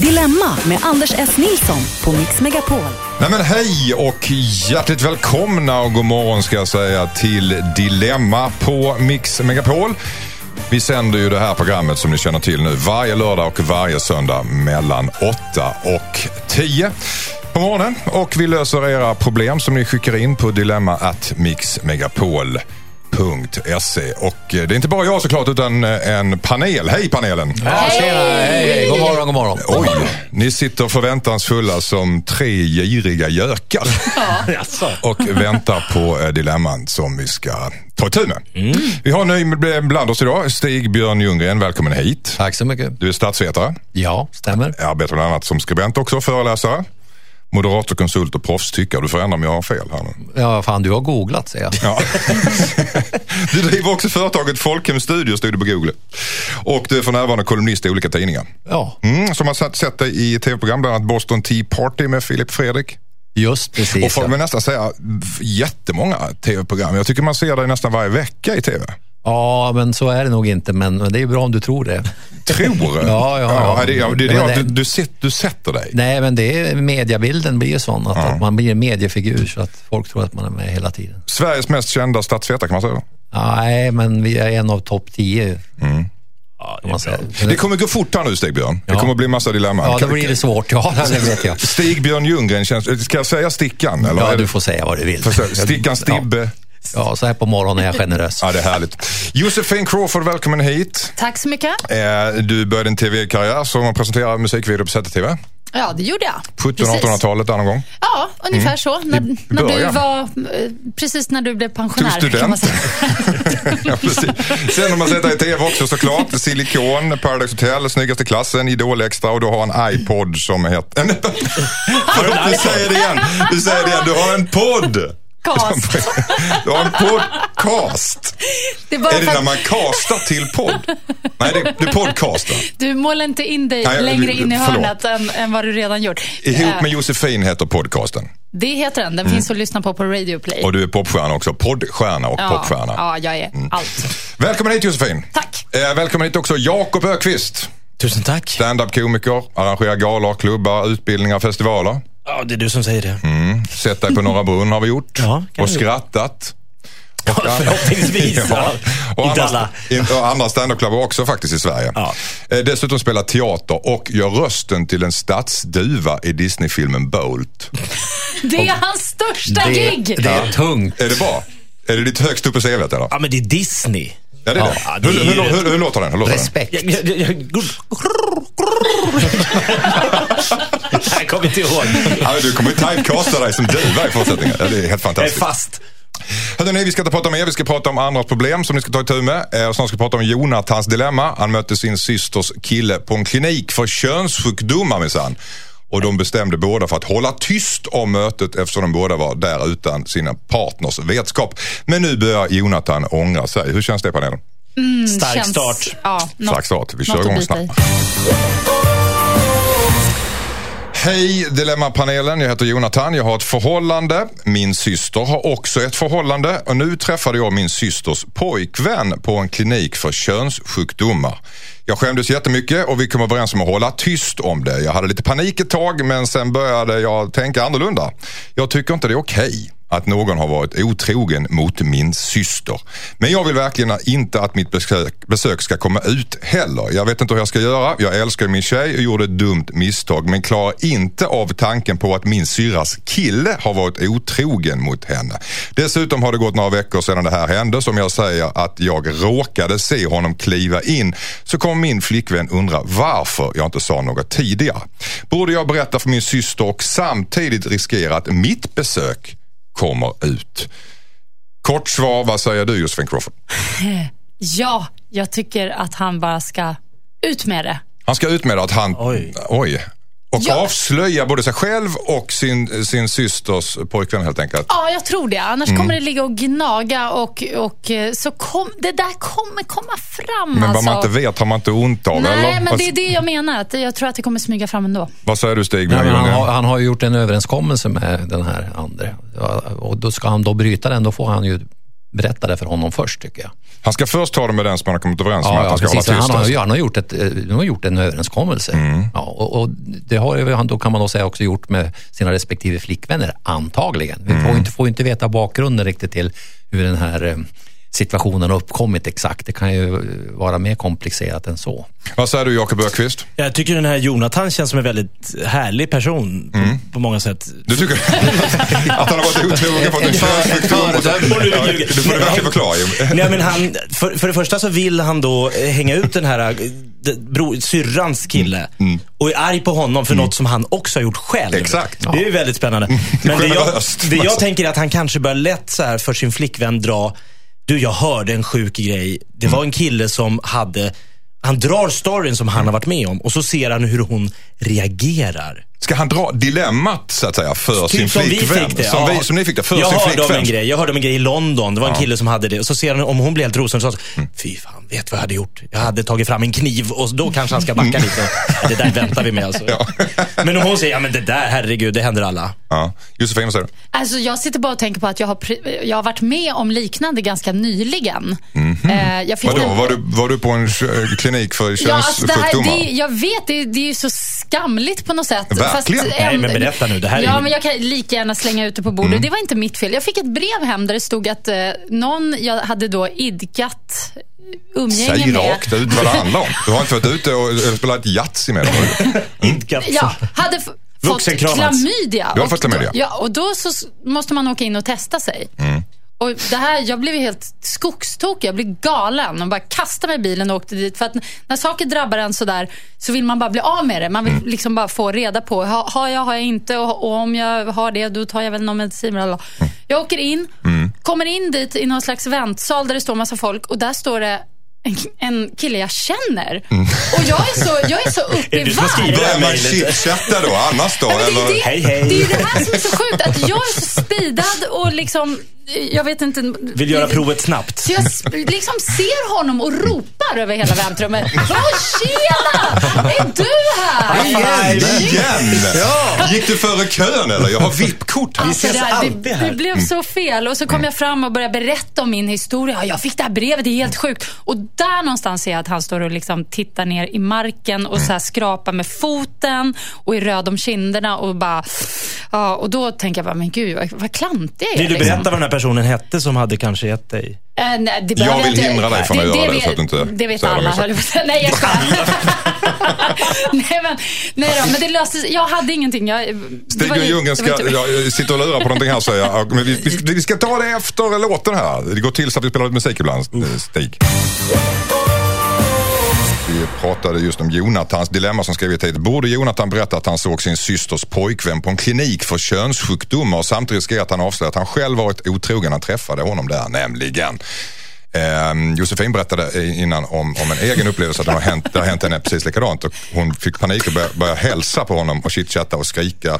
Dilemma med Anders S. Nilsson på Mix Megapol. Nej men hej och hjärtligt välkomna och god morgon ska jag säga till Dilemma på Mix Megapol. Vi sänder ju det här programmet som ni känner till nu varje lördag och varje söndag mellan 8 och 10 på morgonen. Och vi löser era problem som ni skickar in på dilemma.mixmegapol.se. Och eh, det är inte bara jag såklart utan eh, en panel. Hej panelen! Ja, tjena, hej, hej. God morgon, god morgon. Oj, ni sitter förväntansfulla som tre giriga gökar. Jaså? och väntar på eh, dilemman som vi ska ta itu med. Vi har ny bland oss idag Stig Björn Ljunggren, välkommen hit. Tack så mycket. Du är statsvetare, Ja, stämmer. arbetar bland annat som skribent också, föreläsare, moderator, konsult och proffstyckare. Du får ändra om jag har fel här nu. Ja, fan du har googlat ser jag. Ja. du driver också företaget Folkhem Studio, stod det på Google. Och du är för närvarande kolumnist i olika tidningar. Ja, Mm, som har sett, sett dig i tv-program, bland annat Boston Tea Party med Filip Fredrik. just Och precis. får Ja. man nästan säga jättemånga tv-program. Jag tycker man ser dig nästan varje vecka i tv. Ja, men så är det nog inte, men det är bra om du tror det. Tror du? Ja, ja, ja. det, ja, det det, det- du, du, sitter, du sätter dig. Nej, men det är, mediebilden blir ju sån att, att man blir en mediefigur så att folk tror att man är med hela tiden. Sveriges mest kända statsvetare kan man säga. Nej, men vi är en av topp tio. man säga. Det kommer gå fort här nu Stigbjörn. Det Ja. kommer bli massa dilemman. Ja, då Kan- blir det svårt. Ja, det vet jag. Stigbjörn Ljunggren, känns, ska jag säga Stickan? Eller Ja, du det- får säga vad du vill. Stickan Stibbe. Ja, så här på morgonen är jag generös. Ja, det är härligt. Josefin Crawford, välkommen hit. Tack så mycket. Eh, Du började en tv-karriär som presenterar musikvideo på ZTV. Ja, det gjorde jag. 1700-1800-talet där någon gång. Ja, ungefär så. När, när du var, eh, precis när du blev pensionär. Du kan man student. säga. ja, precis. Sen har man sett dig i tv också såklart. Silikon, Paradise Hotel, Snyggaste klassen, Idol Extra och du har en iPod som heter... Förlåt, du säger det igen. Du säger det igen. Du har en podd. Cast. Du har en podcast. Det är bara Är det när att man castar till podd? Nej, det, det är podcasten. du målar inte in dig Nej, längre in i förlåt. hörnet än, än vad du redan gjort. Ihop Eh, med Josefin heter podcasten. Det heter den. Den finns att lyssna på på Radio Play. Och du är popstjärna också. Poddstjärna och ja, popstjärna. ja, jag är allt. Välkommen hit Josefin. Tack. Eh, välkommen hit också Jakob Ökvist. Tusen tack. Stand-up-komiker, arrangerar galor, klubbar, utbildningar, festivaler. Ja, det är du som säger det. Sett dig på Norra Brunn har vi gjort. Ja, och skrattat. Förhoppningsvis. Ja. Och Inte andra, alla. och andra standup-klubbar också faktiskt i Sverige. Ja. Eh, dessutom spelar teater och gör rösten till en stadsduva i Disney-filmen Bolt. Det är hans största Det, gig. det är tungt. Är det bra? Är det lite högst upp på CVt eller? Ja, men det är Disney. Ja, det är det. Ja, det är hur, ju- hur, hur, hur låter den? Hur låter den? Respekt. Jag kommer inte ihåg. Du kommer typecasta dig som duva i fortsättningen. Det är helt Jag är fantastiskt. fast. Hörrni, vi ska inte prata om er, vi ska prata om andras problem som ni ska ta itu med. Eh, Och sen ska vi prata om Jonathans dilemma. Han mötte sin systers kille på en klinik för könssjukdomar minsann. Och de bestämde båda för att hålla tyst om mötet eftersom de båda var där utan sina partners vetskap. Men nu börjar Jonathan ångra sig. Hur känns det panelen? Stark Känns- start. Ja, Stark start. Vi kör igång snabbt. Hej Dilemmapanelen, jag heter Jonathan. Jag har ett förhållande. Min syster har också ett förhållande. Och nu träffade jag min systers pojkvän på en klinik för könssjukdomar. Jag skämdes jättemycket och vi kom överens om att hålla tyst om det. Jag hade lite panik ett tag men sen började jag tänka annorlunda. Jag tycker inte det är okej att någon har varit otrogen mot min syster. Men jag vill verkligen inte att mitt besök, besök ska komma ut heller. Jag vet inte hur jag ska göra. Jag älskar min tjej och gjorde ett dumt misstag men klarar inte av tanken på att min syrras kille har varit otrogen mot henne. Dessutom har det gått några veckor sedan det här hände. Som jag säger att jag råkade se honom kliva in så kommer min flickvän undra varför jag inte sa något tidigare. Borde jag berätta för min syster och samtidigt riskera att mitt besök kommer ut? Kort svar, vad säger du Josefin Crawford? Ja, jag tycker att han bara ska ut med det. Han ska ut med att han... Oj. Oj. Och Ja. avslöja både sig själv och sin, sin systers pojkvän helt enkelt. Ja, jag tror det. Annars Mm. kommer det ligga och gnaga och, och eh, så kom, det där kommer komma fram. Men alltså. vad man inte vet har man inte ont av. Nej, eller? men det är det jag menar. Att jag tror att det kommer smyga fram ändå. vad säger du Stig? Nej, men han, har, han har ju gjort en överenskommelse med den här andre. Ja, Och då ska han då bryta den, då får han ju berätta det för honom först tycker jag. Han ska först ta det med den som han har kommit överens med att han ska precis. hålla tyst. Han har, han har gjort, ett, eh, han har gjort en överenskommelse. Mm. Ja, och, och det har han då kan man då säga också gjort med sina respektive flickvänner, antagligen. Vi Mm. får inte, får inte veta bakgrunden riktigt till hur den här eh, situationen har uppkommit exakt. Det kan ju vara mer komplicerat än så. Vad säger du Jakob Ökvist? Jag tycker den här Jonathan känns som en väldigt härlig person på, Mm. på många sätt. Du tycker att han har varit otrogen, fått en könssjukdom? och Du får du verkligen förklara. Nej, men han, för, för det första så vill han då eh, hänga ut den här eh, bro, syrrans kille och är arg på honom för något som han också har gjort själv. Exakt. Det är ju väldigt spännande. Men det jag, det jag tänker är att han kanske bör lätt så här för sin flickvän dra, du jag hörde en sjuk grej. Det var en kille som hade, han drar storyn som han har varit med om och så ser han hur hon reagerar. Ska han dra dilemmat så att säga för sin Typ som vi flickvän? fick det. Som, ja. vi, som ni fick det för jag sin flickvän? en grej. Jag hörde om en grej i London. Det var en Ja. kille som hade det. Och så ser han om hon blir helt rosen och så Mm. Fy fan, vet vad jag hade gjort? Jag hade tagit fram en kniv och då kanske han ska backa lite. Ja, Det där väntar vi med alltså. Ja. Men om hon säger, ja men det där, herregud, det händer alla. Ja. Josefin, vad säger du? Alltså jag sitter bara och tänker på att jag har, jag har varit med om liknande ganska nyligen. Jag fick Vadå, en- var du, var du på en klinik för Ja, alltså det här, könssjukdomar? det, jag vet, det, det är ju så skamligt på något sätt. Verkligen. Nej, men berätta nu, det här är Ja, ju- men jag kan lika gärna slänga ut det på bordet. Mm. Det var inte mitt fel. Jag fick ett brev hem där det stod att eh, någon jag hade då idkat umgänge Säg med. rakt ut vad det handlar om. Du har inte varit ute och och spelat Yatzy med dem? Idkat. Ja, hade fått klamydia. Du har Och fått klamydia. Då, ja, och då så måste man åka in och testa sig. Mm. Och det här, jag blev helt skogstokig. Jag blev galen och bara kastade mig i bilen och åkte dit. För att när saker drabbar en sådär så vill man bara bli av med det. Man vill Mm. liksom bara få reda på. Ha, har jag, har jag inte? Och, och om jag har det, då tar jag väl någon medicin. bla. Mm. Jag åker in, kommer in dit i någon slags väntsal där det står massa folk och där står det en, en kille jag känner. Och jag är så, jag är så uppe Är i det du varv. det här Börjar man chitchatta då annars då? Ja, men det, är eller? det, Hej, hej. det är ju det här som är så sjukt. Att jag är så speedad och liksom, jag vet inte. Vill göra provet snabbt. Så jag liksom ser honom och ropar över hela väntrummet. Tjena! Är du här? Igen! Gick du före kön eller? Jag har VIP-kort här. Alltså, ses det, här, alltid det, här. det blev så fel. Och så kom jag fram och började berätta om min historia. Jag fick det här brevet, det är helt sjukt. Och där någonstans ser jag att han står och liksom tittar ner i marken och så här skrapar med foten och är röd om kinderna och bara... Ja, och då tänker jag bara, men gud vad, vad klantig jag är. Vill du liksom. berätta vad den här personen hette som hade kanske gett dig? Eh, nej, det Jag vill inte- hindra dig från att det, göra det, vet, så att du inte Det vet alla, höll jag säga. Nej, jag nej, men, nej då, men det löste. Jag hade ingenting. Jag, det Stig och ju- Ljunggren det ska, jag sitter och lurar på någonting här säger jag. Men vi, vi, vi ska ta det efter låten här. Det går till så att vi spelar lite musik ibland, Stig. Vi pratade just om Jonathans dilemma som skrev i tid. Borde Jonathan berätta att han såg sin systers pojkvän på en klinik för könssjukdomar och samtidigt riskerar att han avslöjar att han själv varit otrogen när han träffade honom där, nämligen. Eh, Josefin berättade innan om, om en egen upplevelse att det har hänt, det har hänt henne precis likadant och hon fick panik och började, började hälsa på honom och chitchatta och skrika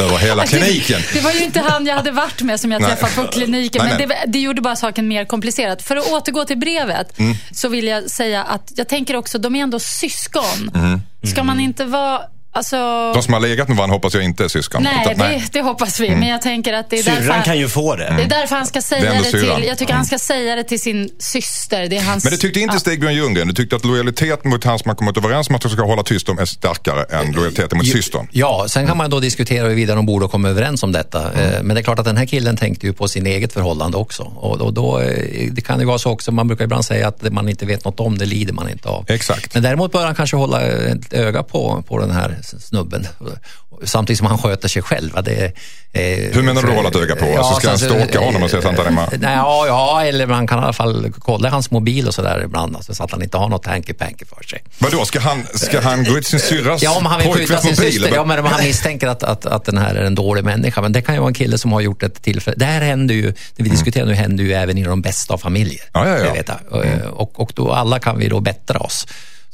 över hela kliniken. Det, det var ju inte han jag hade varit med som jag Nej. träffade på kliniken. Nej, men nej. det, det gjorde bara saken mer komplicerad. För att återgå till brevet Mm. så vill jag säga att jag tänker också, de är ändå syskon. Mm. Ska man inte vara... Alltså, De som har legat med varandra hoppas jag inte är syskon. nej, Utan- det, det hoppas vi. Men jag tänker att det är därför... Syrran kan ju få det. Det är därför han ska Det säga det, syrran. till, jag tycker han ska säga det till sin syster. Det är hans, Men det tyckte inte Ja. Stig-Björn Ljunggren. Du tyckte att lojaliteten mot han som har kommit överens om att de ska hålla tyst om är starkare än lojaliteten mot systern. Ja, sen kan man då diskutera huruvida de borde komma överens om detta. Eh, Men det är klart att den här killen tänkte ju på sin eget förhållande också. Och då, då, eh, det kan ju vara så också, man brukar ibland säga att det man inte vet något om, det lider man inte av. Exakt. Men däremot bör han kanske hålla ett öga på, på den här snubben. Samtidigt som han sköter sig själv. Det, eh, Hur menar du hålla ett öga på? Alltså, ska han så- stalka honom och se så att han med? Nej, ja, ja, eller man kan i alla fall kolla hans mobil och sådär ibland. Alltså, så att han inte har något hanky-panky för sig. Vadå, ska han, ska han gå ut sin syrras Ja, om han vill skydda sin mobil? syster. Ja, men om han misstänker att, att, att den här är en dålig människa. Men det kan ju vara en kille som har gjort ett tillfälle. Det här händer ju, det vi diskuterar nu händer ju även i de bästa av familjer. Ja, ja, ja. Det vet jag. Och, och då alla kan vi då bättra oss.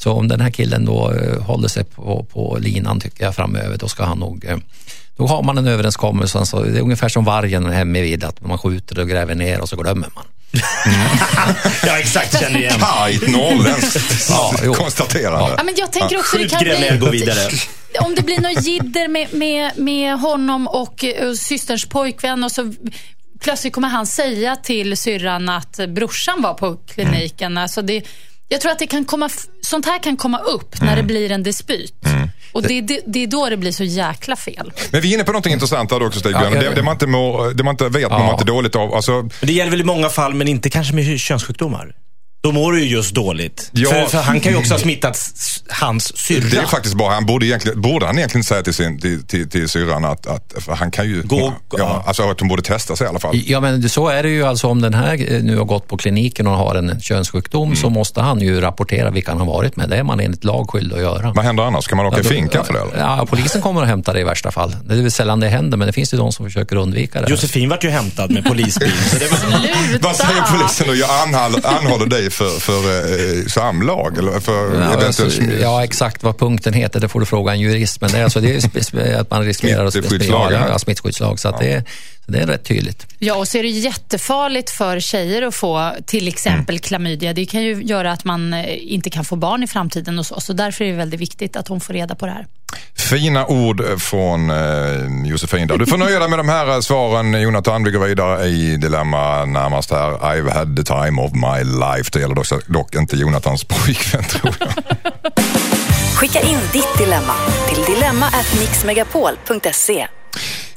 Så om den här killen då eh, håller sig på, på linan tycker jag framöver, då ska han nog eh, då har man en överenskommelse, alltså, det är ungefär som vargen hemma vid att man skjuter och gräver ner och så glömmer man. Ja, exakt. Känner igen. Pajt norrländskt Ja, jo. konstaterande. Ja, men jag tänker också det Skjut kan gräv ner, gå vidare. Om det blir något jidder med, med, med honom och, eh, systerns pojkvän och så plötsligt kommer han säga till syrran att brorsan var på kliniken. Mm. Alltså det, jag tror att det kan komma, sånt här kan komma upp när Mm. det blir en dispyt. Och det, det, det är då det blir så jäkla fel. Men vi är inne på något intressant där också Stig-Björn. Ja, det, det, man inte mår, det man inte vet Ja. man inte dåligt av. Alltså, det gäller väl i många fall, men inte kanske med könssjukdomar? Då mår du ju just dåligt. Ja. För, för han kan ju också ha smittat hans syrra. det är faktiskt bara, han borde, egentligen, borde han egentligen säga till, sin, till, till, till syrran att, att han kan ju... Gå- ja, ja. alltså att hon borde testa sig i alla fall. Ja, men så är det ju alltså om den här eh, nu har gått på kliniken och har en könssjukdom så måste han ju rapportera vilka han har varit med. Det är man enligt lag skyldig att göra. Vad händer annars? Kan man åka i Ja, då- finkan för det? Eller? Ja, polisen kommer att hämta det i värsta fall. Det är väl sällan det händer, men det finns ju de som försöker undvika det. Josefin vart ju hämtad med polisbil. Så det var... Vad säger polisen då? Jag anhåller, anhåller dig för, för eh, samlag? Eller för Ja, alltså, ja, exakt vad punkten heter, det får du fråga en jurist. Men det är, alltså, det är att man riskerar att. Ja, ja, smittskyddslag. Så att det, är, det är rätt tydligt. Ja, och så är det jättefarligt för tjejer att få till exempel klamydia. Det kan ju göra att man eh, inte kan få barn i framtiden och så. Så därför är det väldigt viktigt att hon får reda på det här. Fina ord från eh, Josefin där. Du får nöja dig med de här eh, svaren Jonathan. Vi går vidare i Dilemma närmast här. I've had the time of my life. Det gäller dock, dock inte Jonathans pojkvän tror jag. Skicka in ditt dilemma till dilemma@mixmegapol.se.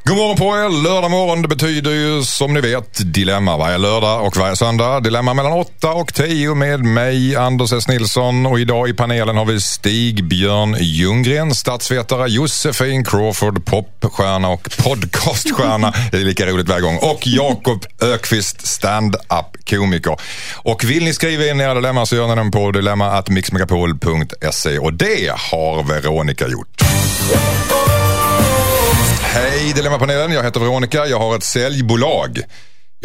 God morgon på er. Lördag morgon det betyder ju som ni vet Dilemma varje lördag och varje söndag. Dilemma mellan 8 och 10 med mig Anders S Nilsson och idag i panelen har vi Stig Björn Ljunggren, statsvetare, Josefin Crawford, popstjärna och podcaststjärna. Det är lika roligt varje gång. Och Jakob Ökvist, stand-up komiker. Och vill ni skriva in era dilemma så gör ni den på dilemma.mixmegapol.se och det har Veronica gjort. Hej Dilemmapanelen, jag heter Veronica. Jag har ett säljbolag.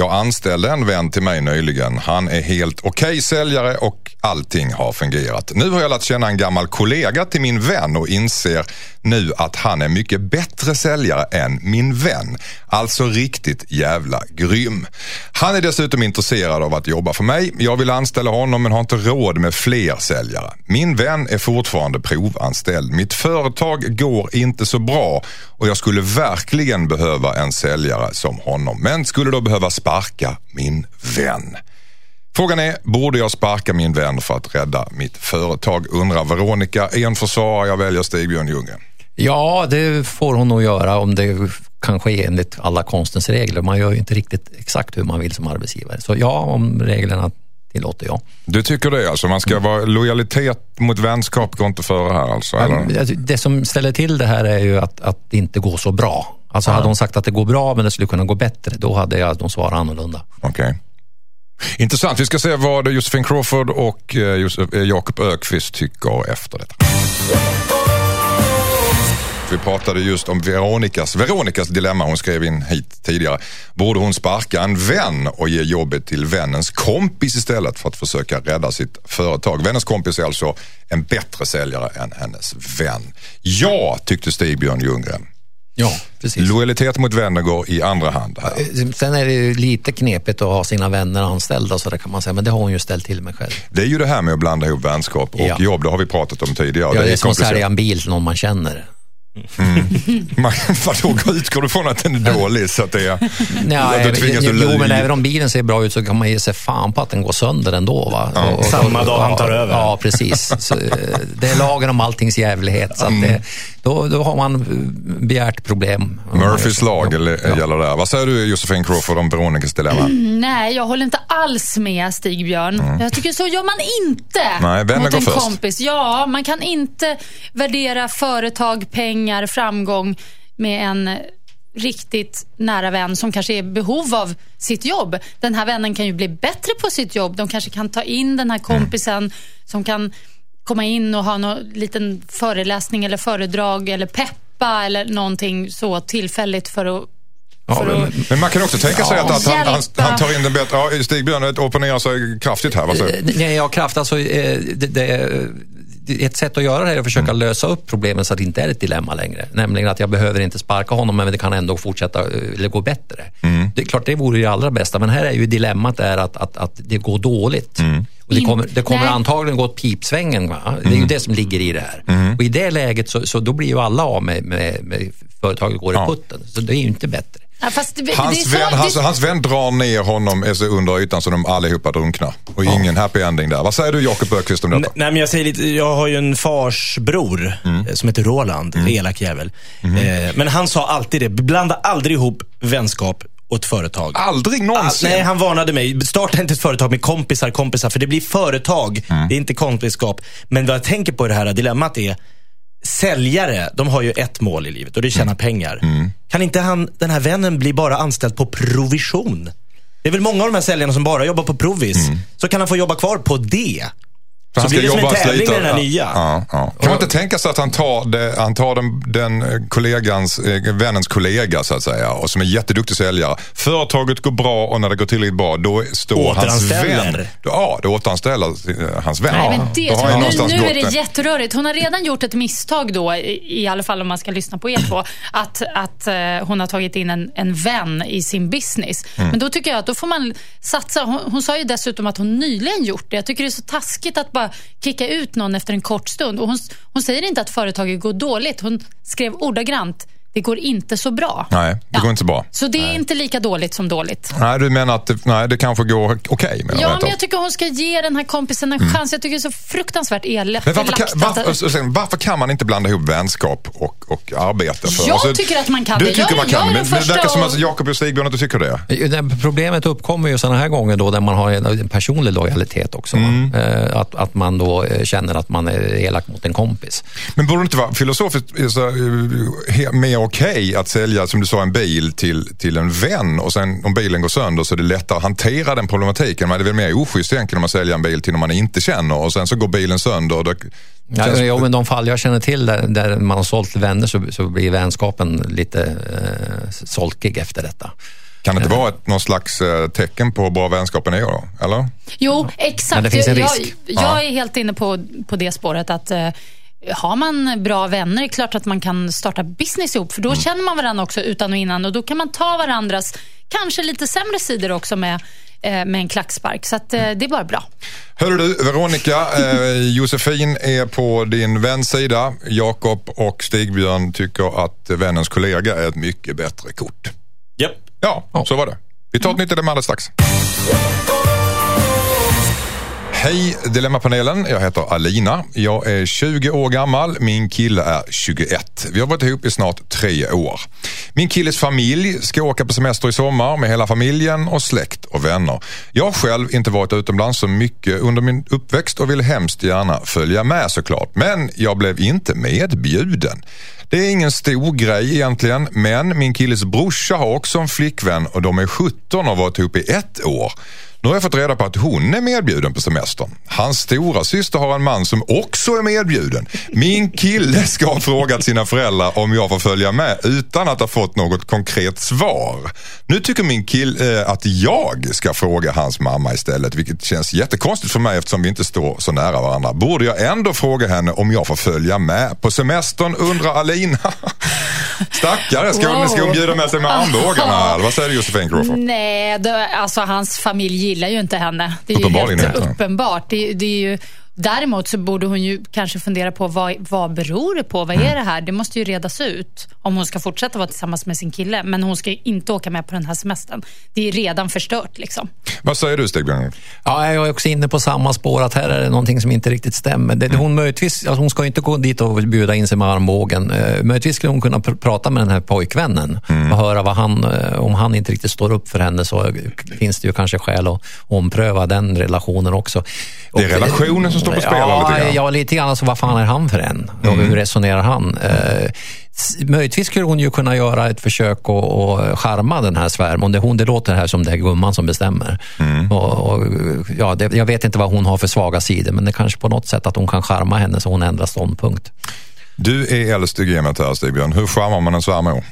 Jag anställde en vän till mig nyligen. Han är helt okej säljare och allting har fungerat. Nu har jag lärt känna en gammal kollega till min vän och inser nu att han är mycket bättre säljare än min vän. Alltså riktigt jävla grym. Han är dessutom intresserad av att jobba för mig. Jag vill anställa honom men har inte råd med fler säljare. Min vän är fortfarande provanställd. Mitt företag går inte så bra och jag skulle verkligen behöva en säljare som honom. Men skulle då behöva sparka min vän. Frågan är, borde jag sparka min vän för att rädda mitt företag? Undrar Veronica. En försvarare, jag väljer Stig-Björn Ljunggren. Ja, det får hon nog göra om det kan ske enligt alla konstens regler. Man gör ju inte riktigt exakt hur man vill som arbetsgivare. Så ja, om reglerna tillåter jag. Du tycker det alltså? Man ska vara lojalitet mot vänskap går inte före här alltså? Eller? Alltså, Det som ställer till det här är ju att, att det inte går så bra. Alltså hade hon sagt att det går bra men det skulle kunna gå bättre, då hade jag nog svarat annorlunda. Okej. Intressant. Vi ska se vad Josefin Crawford och eh, eh, Jakob Ökvist tycker efter detta. Vi pratade just om Veronicas, Veronicas dilemma. Hon skrev in hit tidigare. Borde hon sparka en vän och ge jobbet till vännens kompis istället för att försöka rädda sitt företag? Vännens kompis är alltså en bättre säljare än hennes vän. Ja, tyckte Stig-Björn Ljunggren. Ja, precis. Lojalitet mot vänner går i andra hand här. Sen är det ju lite knepigt att ha sina vänner anställda så det kan man säga, men det har hon ju ställt till med själv. Det är ju det här med att blanda ihop vänskap och Ja. jobb. Det har vi pratat om tidigare. Ja, det är som att sälja en bil till någon man känner. Man, vadå, utgår du från att den är dålig? Så att det är, Ja, då tvingas du jo, men även om bilen ser bra ut så kan man ge sig fan på att den går sönder ändå. Va? Och- och- Samma dag han tar ja, över. Ja, precis. Så, eh, det är lagen om alltings jävlighet. Så att det, då, då har man eh, begärt problem. Murphys lag eller, Ja. gäller där. Vad säger du Josefin Crawford om Veronicas dilemma? Nej, jag håller inte alls med Stig-Björn. Jag tycker så gör man inte Mm. Nej, vänner mot går en först. kompis. Ja, man kan inte värdera företag, pengar, framgång med en riktigt nära vän som kanske är i behov av sitt jobb. Den här vännen kan ju bli bättre på sitt jobb. De kanske kan ta in den här kompisen som kan komma in och ha någon liten föreläsning eller föredrag eller peppa eller någonting så tillfälligt för att Ja, men- Men man kan också tänka sig Ja. att, att han, han, han tar in den bättre. Ja, Stig-Björn opponerar sig kraftigt här. Vad säger du? Eh, ja, kraft. Alltså, eh, det, det, ett sätt att göra det är att försöka Mm. lösa upp problemet så att det inte är ett dilemma längre. Nämligen att jag behöver inte sparka honom, men det kan ändå fortsätta eh, eller gå bättre. Mm. Det är klart, det vore ju det allra bästa, men här är ju dilemmat är att, att, att det går dåligt. Mm. Och det kommer, det kommer antagligen gå åt pipsvängen. Va? Det är Mm. ju det som ligger i det här. Och i det läget så, så då blir ju alla av med, med, med företaget går Ja. i putten. Så det är ju inte bättre. Ja, fast det, det Hans, så- vän, det- hans, hans vän drar ner honom alltså, under ytan så de allihopa drunknar. Och ingen happy ending där. Vad säger du Jakob Öqvist om N- detta? Nej, men jag, säger lite, jag har ju en farsbror Mm. eh, som heter Roland, elak jävel. Mm-hmm. Eh, men han sa alltid det, blanda aldrig ihop vänskap och ett företag. Aldrig Ah, någonsin. nej, han varnade mig. Starta inte ett företag med kompisar, kompisar, för det blir företag. Mm. Det är inte kompisskap. Men vad jag tänker på i det här dilemmat är, säljare, de har ju ett mål i livet och det är att Mm. tjäna pengar. Kan inte han, den här vännen bli bara anställd på provision? Det är väl många av de här säljarna som bara jobbar på provis. Så kan han få jobba kvar på det. För Så blir det som en tävling med den här nya. Ja, ja. Kan man inte tänka sig att han tar, det, han tar den, den eh, kollegans, eh, vännens kollega så att säga och som är jätteduktig säljare. Företaget går bra och när det går tillräckligt bra då står hans vän. Ja, då återanställer eh, hans vän. Nej, men Då det, nu, nu är det jätterörigt. Hon har redan gjort ett misstag då, i, i alla fall om man ska lyssna på er två, att, att hon har tagit in en, en vän i sin business. Mm. Men då tycker jag att då får man satsa. Hon, hon sa ju dessutom att hon nyligen gjort det. Jag tycker det är så taskigt att bara kicka ut någon efter en kort stund. Och hon, hon säger inte att företaget går dåligt. Hon skrev ordagrant, det går inte så bra. Nej, det går inte så bra. Så det är inte lika dåligt som dåligt. Nej, du menar att det, nej, det kanske går okej menar Ja, du, men jag tycker hon ska ge den här kompisen en chans. Jag tycker det är så fruktansvärt elakt. men varför kan, varför, varför kan man inte blanda ihop vänskap och, och arbete? För, Jag tycker att man kan du det. tycker Jag- man jag kan, är men den det verkar som att- att Jakob och Stigbjörn inte tycker det. Det Problemet uppkommer ju sådana här gånger då där man har en en personlig lojalitet också. Mm. Eh, Att, att man då eh, känner att man är elak mot en kompis. Men borde det inte vara filosofiskt eh, så, eh, he- mer okej att sälja, som du sa, en bil till, till en vän och sen om bilen går sönder så är det lättare att hantera den problematiken. Men det är väl mer oschysst egentligen om man säljer en bil till någon man inte känner och sen så går bilen sönder. Och det Ja, känns- ja, men de fall jag känner till där, där man har sålt vänner så, så blir vänskapen lite eh, solkig efter detta. Kan det inte vara ett, någon slags eh, tecken på hur bra vänskapen är då? Eller? Jo, exakt. Men det finns en jag, risk. Jag, Ja. jag är helt inne på, på det spåret att eh, har man bra vänner, är det klart att man kan starta business ihop. För då Mm. känner man varandra också utan och innan och då kan man ta varandras kanske lite sämre sidor också med, eh, med en klackspark. Så att, eh, det är bara bra. Hörru du, Veronica, eh, Josefin är på din väns sida. Jakob och Stigbjörn tycker att vännens kollega är ett mycket bättre kort. Japp. Ja, så var det. Vi tar ett nytt dilemma alldeles strax. Hej Dilemmapanelen, jag heter Alina. Jag är 20 år gammal, min kille är 21. Vi har varit ihop i snart tre år. Min killes familj ska åka på semester i sommar med hela familjen och släkt och vänner. Jag har själv inte varit utomlands så mycket under min uppväxt och vill hemskt gärna följa med såklart. Men jag blev inte medbjuden. Det är ingen stor grej egentligen, men min killes brorsa har också en flickvän och de är 17 och har varit ihop i ett år. Nu har jag fått reda på att hon är medbjuden på semestern. Hans stora syster har en man som också är medbjuden. Min kille ska ha frågat sina föräldrar om jag får följa med utan att ha fått något konkret svar. Nu tycker min kille eh, att jag ska fråga hans mamma istället, vilket känns jättekonstigt för mig eftersom vi inte står så nära varandra. Borde jag ändå fråga henne om jag får följa med på semestern, undrar Alina. Stackare, ska, hon, ska hon bjuda med sig med armbågarna? Vad säger du Josefin Crawford? Nej, det, alltså hans familj gillar ju inte henne. Det är ju helt uppenbart. Det, det är ju, däremot så borde hon ju kanske fundera på vad, vad beror det på? Vad Mm. är det här? Det måste ju redas ut om hon ska fortsätta vara tillsammans med sin kille. Men hon ska ju inte åka med på den här semestern. Det är redan förstört liksom. Vad säger du Stigbjörn? Ja, jag är också inne på samma spår, att här är det någonting som inte riktigt stämmer. Det, hon, möjligtvis, alltså hon ska inte gå dit och bjuda in sig med armbågen. Eh, möjligtvis skulle hon kunna pr- prata med den här pojkvännen och höra vad han, eh, om han inte riktigt står upp för henne så finns det ju kanske skäl att ompröva den relationen också. Det är Och, eh, relationen som står på spel ja, lite grann. Ja, lite grann. Alltså, vad fan är han för en? Och hur resonerar han? Eh, möjligtvis skulle hon ju kunna göra ett försök att att charma den här svärmor. Det, hon, det låter här som det är gumman som bestämmer. Och, och, ja, det, jag vet inte vad hon har för svaga sidor, men det kanske på något sätt att hon kan charma henne så hon ändrar ståndpunkt. Du är äldst i gamet här Stigbjörn. Hur charmar man en svärmor?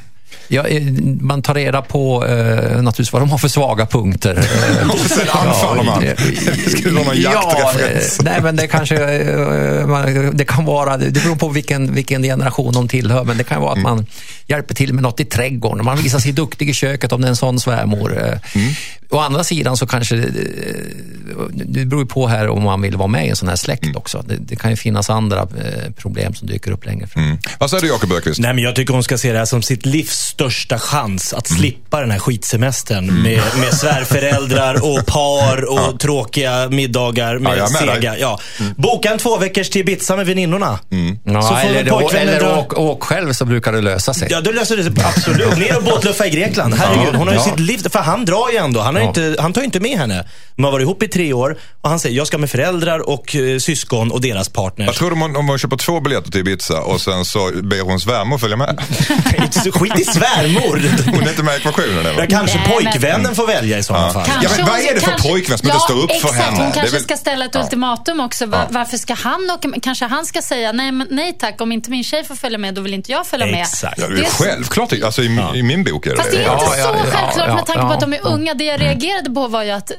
Ja, eh, man tar reda på eh, naturligtvis vad de har för svaga punkter. Eh, Och sen anfaller man. eh, Det skulle vara någon jaktreferens. eh, nej, men det kanske eh, det kan vara, det beror på vilken, vilken generation de tillhör, men det kan vara att man hjälper till med något i trädgården. Man visar sig duktig i köket om det är en sån svärmor. eh. Å andra sidan så kanske, eh, det beror ju på här om man vill vara med i en sån här släkt också. Det, det kan ju finnas andra eh, problem som dyker upp längre fram. Mm. Vad säger du Jakob Öqvist? Nej, men jag tycker hon ska se det här som sitt livs största chans att slippa den här skitsemestern med, med svärföräldrar och par och tråkiga middagar med Ja, sega. Ja. Boka en två veckors till Ibiza med väninnorna. Ja, Så får eller pojkvännen eller dra- åk, åk själv så brukar det lösa sig. Ja, då löser det sig absolut. Ner och båtluffa i Grekland. Herregud, hon har ju Ja. sitt liv. För han drar ju ändå. Han, har Ja. inte, han tar ju inte med henne. De har varit ihop i tre år och han säger, jag ska med föräldrar och eh, syskon och deras partners. Jag tror om hon, om hon köper två biljetter till Ibiza och sen så ber hon svärmor följa med. Skit i svärmor. Hon är inte med i ekvationen Ja, eller? kanske Nej, men- pojkvännen får välja i sådana fall. Ja, men vad är det för kanske- pojkvän som inte står upp för exakt, henne? Hon kanske väl- ska ställa ett Ja. ultimatum också. Va- Ja. Varför ska han åka med? Kanske han ska säga nej, men, nej tack, om inte min tjej får följa med då vill inte jag följa med. Exakt. Ja, det är Det- självklart, alltså i, i min bok är det Fast det är inte Ja, så ja, ja, självklart ja, med tanke på ja. att de är unga. Det jag reagerade på var ju att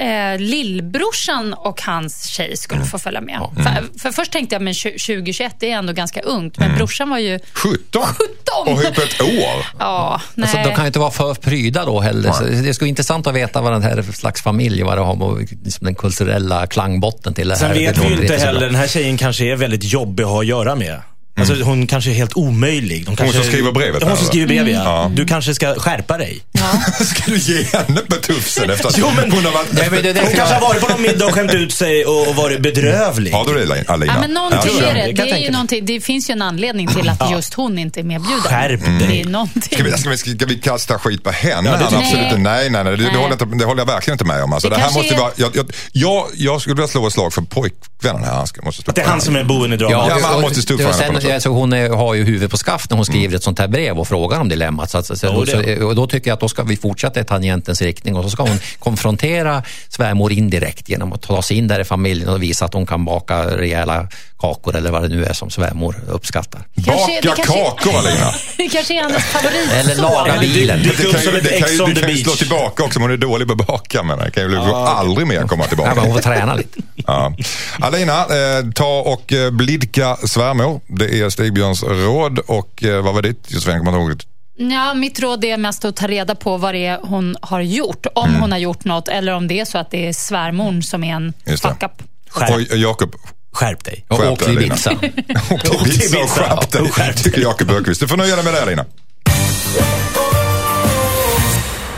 äh, lillbrorsan och hans tjej skulle få följa med. För, för först tänkte jag, men 2021 det är ändå ganska ungt. Men brorsan var ju 17? 17. Och ihop ett år? Ja, nej. Alltså, de kan ju inte vara för pryda då heller. Så det skulle vara intressant att veta vad den här slags familj, vad det har liksom den kulturella klangbotten till det här. Sen vet vi ju inte heller, den här tjejen kanske är väldigt jobbig att ha att göra med. Alltså, hon kanske är helt omöjlig. De kanske, som skriver brevet Hon som skriver brevet, ja. Mm. Du kanske ska skärpa dig. Ska du ge henne på tufsen efter att Jo, men- hon har varit... Nej, men det är Hon kanske har varit på någon middag och skämt ut sig och, och varit bedrövlig. Har du det Alina? Ja, men någonting är det. Det Det, är ju någonting, det finns ju en anledning till att just hon inte är medbjuden. Skärp Det dig. är någonting. Ska vi, ska, vi, ska vi kasta skit på henne? Ja, det tycker Absolut. Nej, nej, nej. Det, det, Nej. håller jag inte, det håller jag verkligen inte med om. Alltså, Det det här måste är- vara, jag, jag, jag, jag skulle vilja slå ett slag för pojkvännen här. Han ska, måste stå Att det är han som är boven i dramat. Ja, men han måste stå för henne alltså, Hon är, har ju huvudet på skaft när hon skriver ett sånt här brev och frågar om dilemmat. Så, så, det- så, då tycker jag att då ska vi fortsätta i tangentens riktning och så ska hon konfrontera svärmor indirekt genom att ta sig in där i familjen och visa att hon kan baka rejäla kakor eller vad det nu är som svärmor uppskattar. Kanske- Baka kanske- kakor Alina. Det kanske är hennes favorit. Eller laga men det- bilen. det- Det kan ju, det kan ju, det kan ju slå tillbaka också om hon är dålig på att baka. Men det kan ju aldrig mer komma tillbaka. men hon får träna lite. Ja. Alina, eh, ta och eh, blidka svärmor. Det är Stigbjörns råd. Och eh, vad var ditt? Josefin, kommer jag inte ihåg. Ja, mitt råd är mest att ta reda på vad det är hon har gjort. Om Mm. hon har gjort något eller om det är så att det är svärmorn som är en Just det. fuck up. Skärp, Och eh, Jakob, skärp dig. Och Skärp åk till Lina. Ibiza. åk till Ibiza och skärp dig. Och skärp dig. Tycker Jakob Öqvist. Du får nöja dig med det Alina.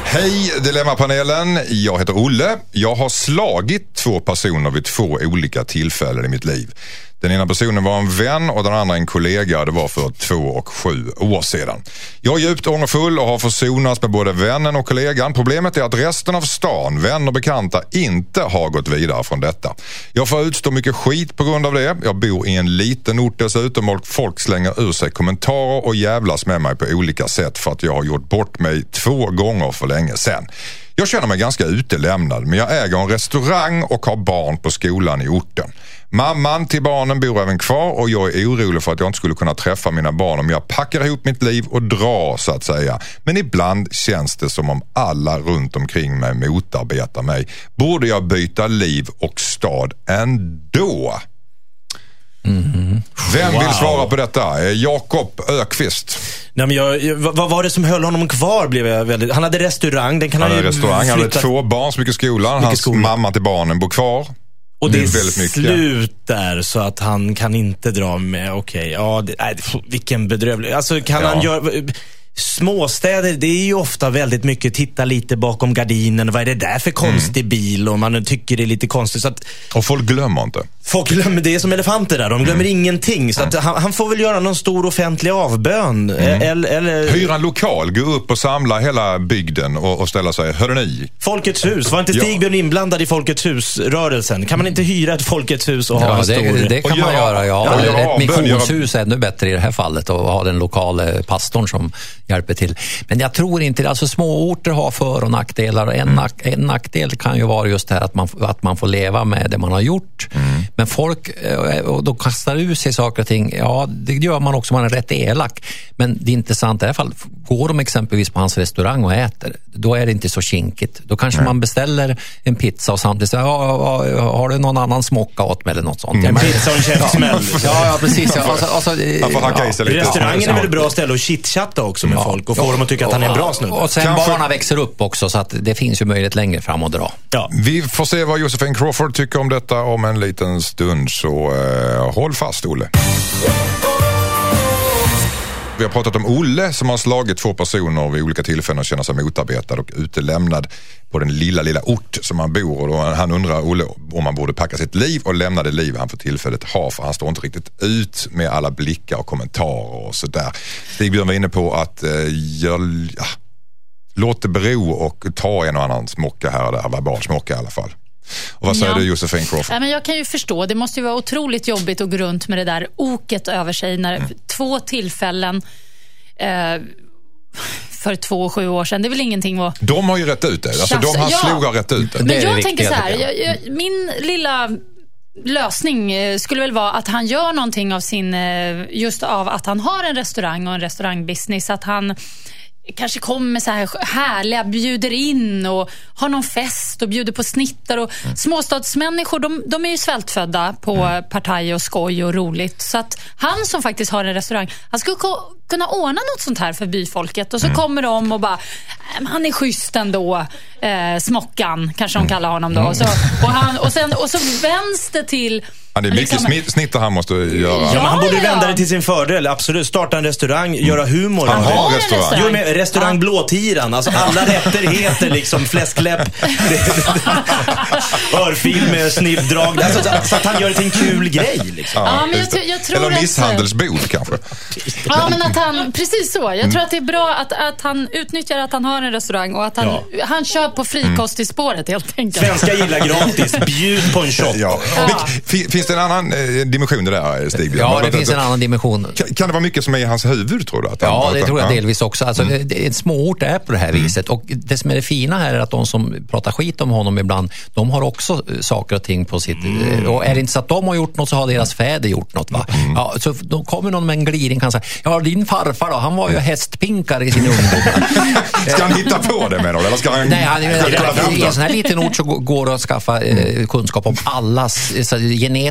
Hej Dilemmapanelen, jag heter Olle. Jag har slagit två personer vid två olika tillfällen i mitt liv. Den ena personen var en vän och den andra en kollega. Det var för två och sju år sedan. Jag är djupt ångerfull och har försonats med både vännen och kollegan. Problemet är att resten av stan, vänner och bekanta inte har gått vidare från detta. Jag får utstå mycket skit på grund av det. Jag bor i en liten ort dessutom och folk slänger ur sig kommentarer och jävlas med mig på olika sätt för att jag har gjort bort mig två gånger för länge sedan. Jag känner mig ganska utelämnad men jag äger en restaurang och har barn på skolan i orten. Mamman till barnen bor även kvar och jag är orolig för att jag inte skulle kunna träffa mina barn om jag packar ihop mitt liv och drar så att säga. Men ibland känns det som om alla runt omkring mig motarbetar mig. Borde jag byta liv och stad ändå? Vem vill Wow. svara på detta? Eh, Jakob Ökvist. Nej, men jag, vad var det som höll honom kvar? Blev jag väldigt, han hade restaurang, den kan Han ju restaurang, han hade två barn som gick i skolan. Hans skola. mamma till barnen bor kvar. Och det är väldigt mycket. slut där så att han kan inte dra med, okej, ja, det, nej, vilken bedrövlig. Alltså kan Ja. han göra, småstäder, det är ju ofta väldigt mycket titta lite bakom gardinen, vad är det där för konstig Mm. bil? Och man tycker det är lite konstigt. Så att Och folk glömmer inte. folk glömmer, det är som elefanter där, de glömmer Mm. ingenting. Så att han, han får väl göra någon stor offentlig avbön. Mm. Eller, eller Hyra en lokal, gå upp och samla hela bygden och, och ställa sig, hörde ni? Folkets hus. Var inte Ja. Stigbjörn inblandad i Folkets hus-rörelsen? Kan man inte hyra ett Folkets hus och ha Ja, en stor... det, det kan Och man göra- göra. Ja. ja, Eller ett missionshus är ännu bättre i det här fallet och ha den lokala pastorn som hjälper till. Men jag tror inte, alltså småorter har för och nackdelar och en, nack, en nackdel kan ju vara just det här att man, att man får leva med det man har gjort. Men folk, eh, och då kastar ur sig saker och ting, ja det gör man också, man är rätt elak. Men det intressanta i alla fall, går de exempelvis på hans restaurang och äter, då är det inte så kinkigt. Då kanske man beställer en pizza och samtidigt säger, ja, har du någon annan smocka åt mig eller något sånt. Jag menar- Pizza och en käftsmäll. Ja, ja precis. Ja, Alltså, alltså, Han får hacka i sig lite. Restaurangen är väl ett bra ställe att chitchatta också med folk och få dem att tycka att han är en bra snubbe. Och sen Kanske- barnen växer upp också så att det finns ju möjlighet längre fram att dra. Ja. Vi får se vad Josefin Crawford tycker om detta om en liten stund, så eh, håll fast Olle. Vi har pratat om Olle som har slagit två personer vid olika tillfällen och känner sig motarbetad och utelämnad på den lilla, lilla ort som han bor. Och han undrar Olle om han borde packa sitt liv och lämna det liv han för tillfället har. För han står inte riktigt ut med alla blickar och kommentarer och sådär. Stig-Björn var inne på att eh, jag, ja, låt det bero och ta en och annan smocka här och där, verbal smocka i alla fall. Och vad säger Ja. du Josefin Crawford? Ja, men jag kan ju förstå, det måste ju vara otroligt jobbigt att gå runt med det där oket över sig när Mm. två tillfällen eh, för två och sju år sedan, det är väl ingenting att De har ju rätt ut det. Alltså, de han Ja. slog har rätt ut det. Men jag det tänker så här, jag, jag, min lilla lösning eh, skulle väl vara att han gör någonting av sin, eh, just av att han har en restaurang och en restaurangbusiness. Att han kanske kommer så här härliga, bjuder in och har någon fest och bjuder på snittar. Och Mm. Småstadsmänniskor de, de är ju svältfödda på Mm. partaj och skoj och roligt. Så att han som faktiskt har en restaurang, han skulle kunna ordna något sånt här för byfolket. Och så Mm. kommer de och bara, "Äh, han är schysst ändå, eh, Smockan kanske de kallar honom då. Och, så, och, han, och, sen, och så vänds det till... Ja, det är mycket liksom- smitt, snitter han måste göra. Ja, men han Ja, borde ja, ja. vända det till sin fördel. Absolut. Starta en restaurang, göra humor Han har det. en restaurang. Jo, men restaurang Blåtiran. Alltså alla rätter heter liksom fläskläpp, örfil med snibbdrag. Alltså, så, så att han gör det till en kul grej. Liksom. Ja, men jag jag tror Eller att- misshandelsbod kanske. Ja, men att han, precis så. Jag tror att det är bra att, att han utnyttjar att han har en restaurang och att han, han kör på frikost i spåret helt enkelt. Svenska gillar gratis. Bjud på en shot. Ja. Men, fi- finns det en annan eh, dimension i det där Stig? Ja, det finns en annan dimension. Kan, kan det vara mycket som är i hans huvud tror du? Att han- Ja, det att- tror jag ja. delvis också. Alltså, det- En småort är på det här viset och det som är det fina här är att de som pratar skit om honom ibland, de har också eh, saker och ting på sitt... eh, Och är det inte så att de har gjort något så har deras fäder gjort något. Va? Ja, så då kommer någon med en gliring kan säga, ja din farfar då, han var ju hästpinkare i sin ungdom. Ska han hitta på det menar du? Eller ska han Nej, han, i det? en sån här liten ort så gå- går det att skaffa eh, kunskap om allas, eh,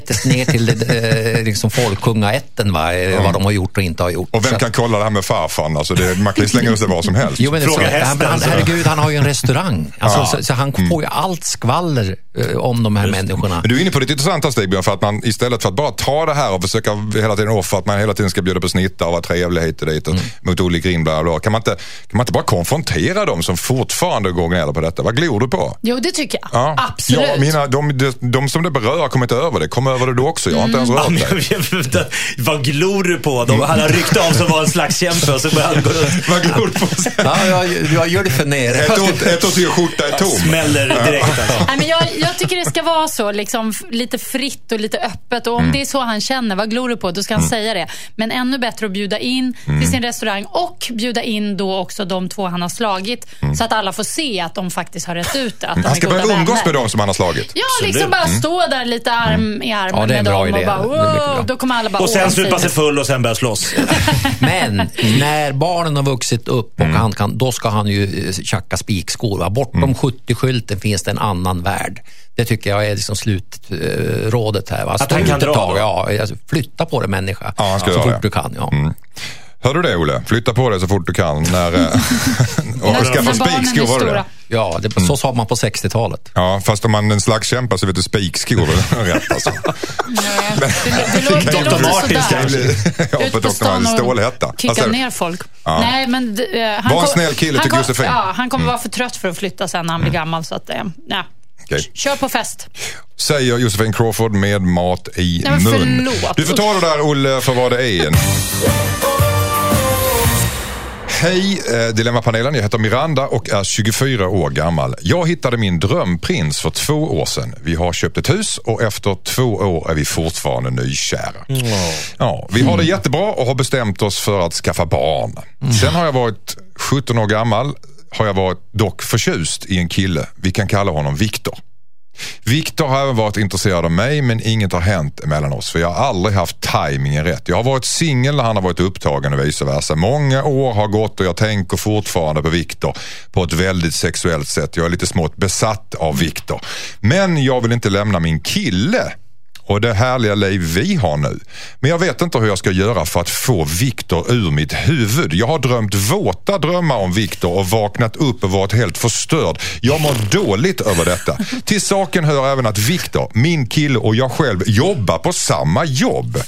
genetiskt ner till det, eh, liksom folkungaätten, va? eh, vad de har gjort och inte har gjort. Och vem Så- kan kolla det här med farfan? Alltså det, man kan ju slänga ur sig vad som helst. Jo, men det, Fråga så, han, hästen, han, herregud, han har ju en restaurang. Alltså, Ja. så, så han får ju allt skvaller eh, om de här människorna. Men du är inne på det intressanta Stigbjörn, för att man istället för att bara ta det här och försöka hela tiden offer, att man hela tiden ska bjuda på snittar och vara trevlig hit och dit och mot olika bla, kan, man inte, kan man inte bara konfrontera dem som fortfarande går gnäller på detta? Vad glor du på? Jo, det tycker jag. Ja. Absolut. Ja, mina, de, de, de som det berör har kommit över det. Kom det då också. Jag har inte ens Ja, rört men, dig. Vad glor du på? De, han har ryckt av som var en slagskämpe och så börjar han gå runt Vad glor du på? Ja, jag, jag gör det för ner. Ett år, ett år till skjorta är tom. smäller direkt. Alltså. Nej, men jag, jag tycker det ska vara så, liksom, lite fritt och lite öppet. Och om Mm. det är så han känner, vad glor du på? Då ska han säga det. Men ännu bättre att bjuda in Mm. till sin restaurang och bjuda in då också de två han har slagit. Så att alla får se att de faktiskt har rätt ut det. Att de Mm. Han är ska börja umgås med dem som han har slagit. Ja, liksom bara stå där lite arm i arm Ja, det är en med bra dem idé. och bara bra. då kommer alla bara Och sen supa sig full och sen börja slåss. Men när barnen har vuxit upp och han kan, då ska han ju eh, tjacka spikskor. Va? Bortom 70-skylten finns det en annan värld. Det tycker jag är liksom slutrådet här. Va? Att han kan dra tag, ja, alltså, flytta på det människa. Ja, han ska så fort du kan. Ja. Hör du det Olle? Flytta på dig så fort du kan. När, eh, och När- skaffa spikskor, var det det? Ja, det, så sa man på 60-talet. Ja, fast om man är en slagskämpa så vet du spikskor är rätt alltså. Nej, det, det, låter- det Dr. sådär. Det blir- Ja, Ut på Dr. Martins stålhätta. Kicka du? ner folk. Ja. Nej, men, eh, han Var en snäll kille, han tycker Josefin. Mm. Ja, han kommer vara för trött för att flytta sen när han blir gammal. Så att, eh, nej. Okej. Kör på fest. Säger Josefin Crawford med mat i Nej, mun. förlåt. Du får ta det där Olle för vad det är. Hej eh, Dilemmapanelen, jag heter Miranda och är 24 år gammal. Jag hittade min drömprins för två år sedan. Vi har köpt ett hus och efter två år är vi fortfarande nykära. Ja, vi har det jättebra och har bestämt oss för att skaffa barn. Sen har jag varit 17 år gammal, har jag varit dock förtjust i en kille. Vi kan kalla honom Viktor. Viktor har även varit intresserad av mig men inget har hänt mellan oss för jag har aldrig haft tajmingen rätt. Jag har varit singel när han har varit upptagen och vice versa. Många år har gått och jag tänker fortfarande på Viktor på ett väldigt sexuellt sätt. Jag är lite smått besatt av Viktor. Men jag vill inte lämna min kille och det härliga liv vi har nu. Men jag vet inte hur jag ska göra för att få Viktor ur mitt huvud. Jag har drömt våta drömmar om Viktor och vaknat upp och varit helt förstörd. Jag mår dåligt över detta. Till saken hör även att Viktor, min kille och jag själv jobbar på samma jobb.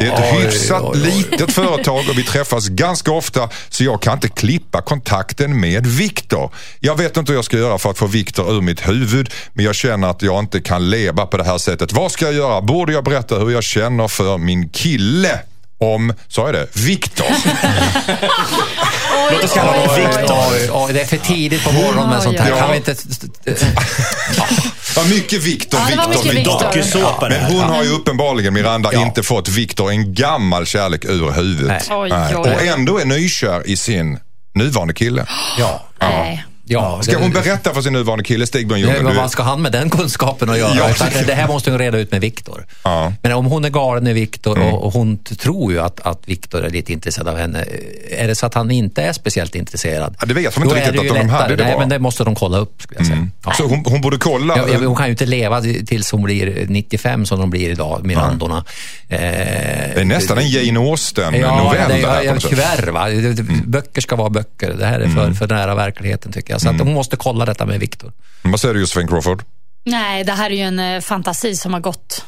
Det är ett hyfsat litet företag och vi träffas ganska ofta så jag kan inte klippa kontakten med Viktor. Jag vet inte hur jag ska göra för att få Viktor ur mitt huvud men jag känner att jag inte kan leva på det här sättet. Vad ska jag göra? Borde jag berätta hur jag känner för min kille? Om, sa jag det, Viktor. Låt oss kalla honom Viktor. Det är för tidigt på morgonen med sånt här. Ja. Kan vi inte... Mycket Viktor, Ja, Viktor, mycket Viktor. Viktor. Det Men här. hon har ju uppenbarligen, Miranda, Ja. inte fått Viktor en gammal kärlek ur huvudet. Nej. Oj, oj, oj. Och ändå är nykär i sin nuvarande kille. Ja. Nej. Ja Ska det- hon berätta för sin nuvarande kille, Ja, Ljung? du- vad ska han med den kunskapen att göra? Ja, det- det här måste hon reda ut med Viktor. Ja. Men om hon är galen i Viktor och, och hon tror ju att, att Viktor är lite intresserad av henne. Är det så att han inte är speciellt intresserad? Ja, det vet de inte riktigt att de hade det Nej, bara. men det måste de kolla upp skulle jag säga. Ja. Så hon, hon borde kolla. Ja, hon kan ju inte leva tills hon blir 95 som de blir idag, Mirandorna. Eh, det är nästan en Jane Austen-novell. Ja, det, det här tyvärr. Va? Det- Böcker ska vara böcker. Det här är för, för nära verkligheten tycker jag. Så att hon måste kolla detta med Viktor. Vad säger du Josefin Crawford? Nej, det här är ju en eh, fantasi som har gått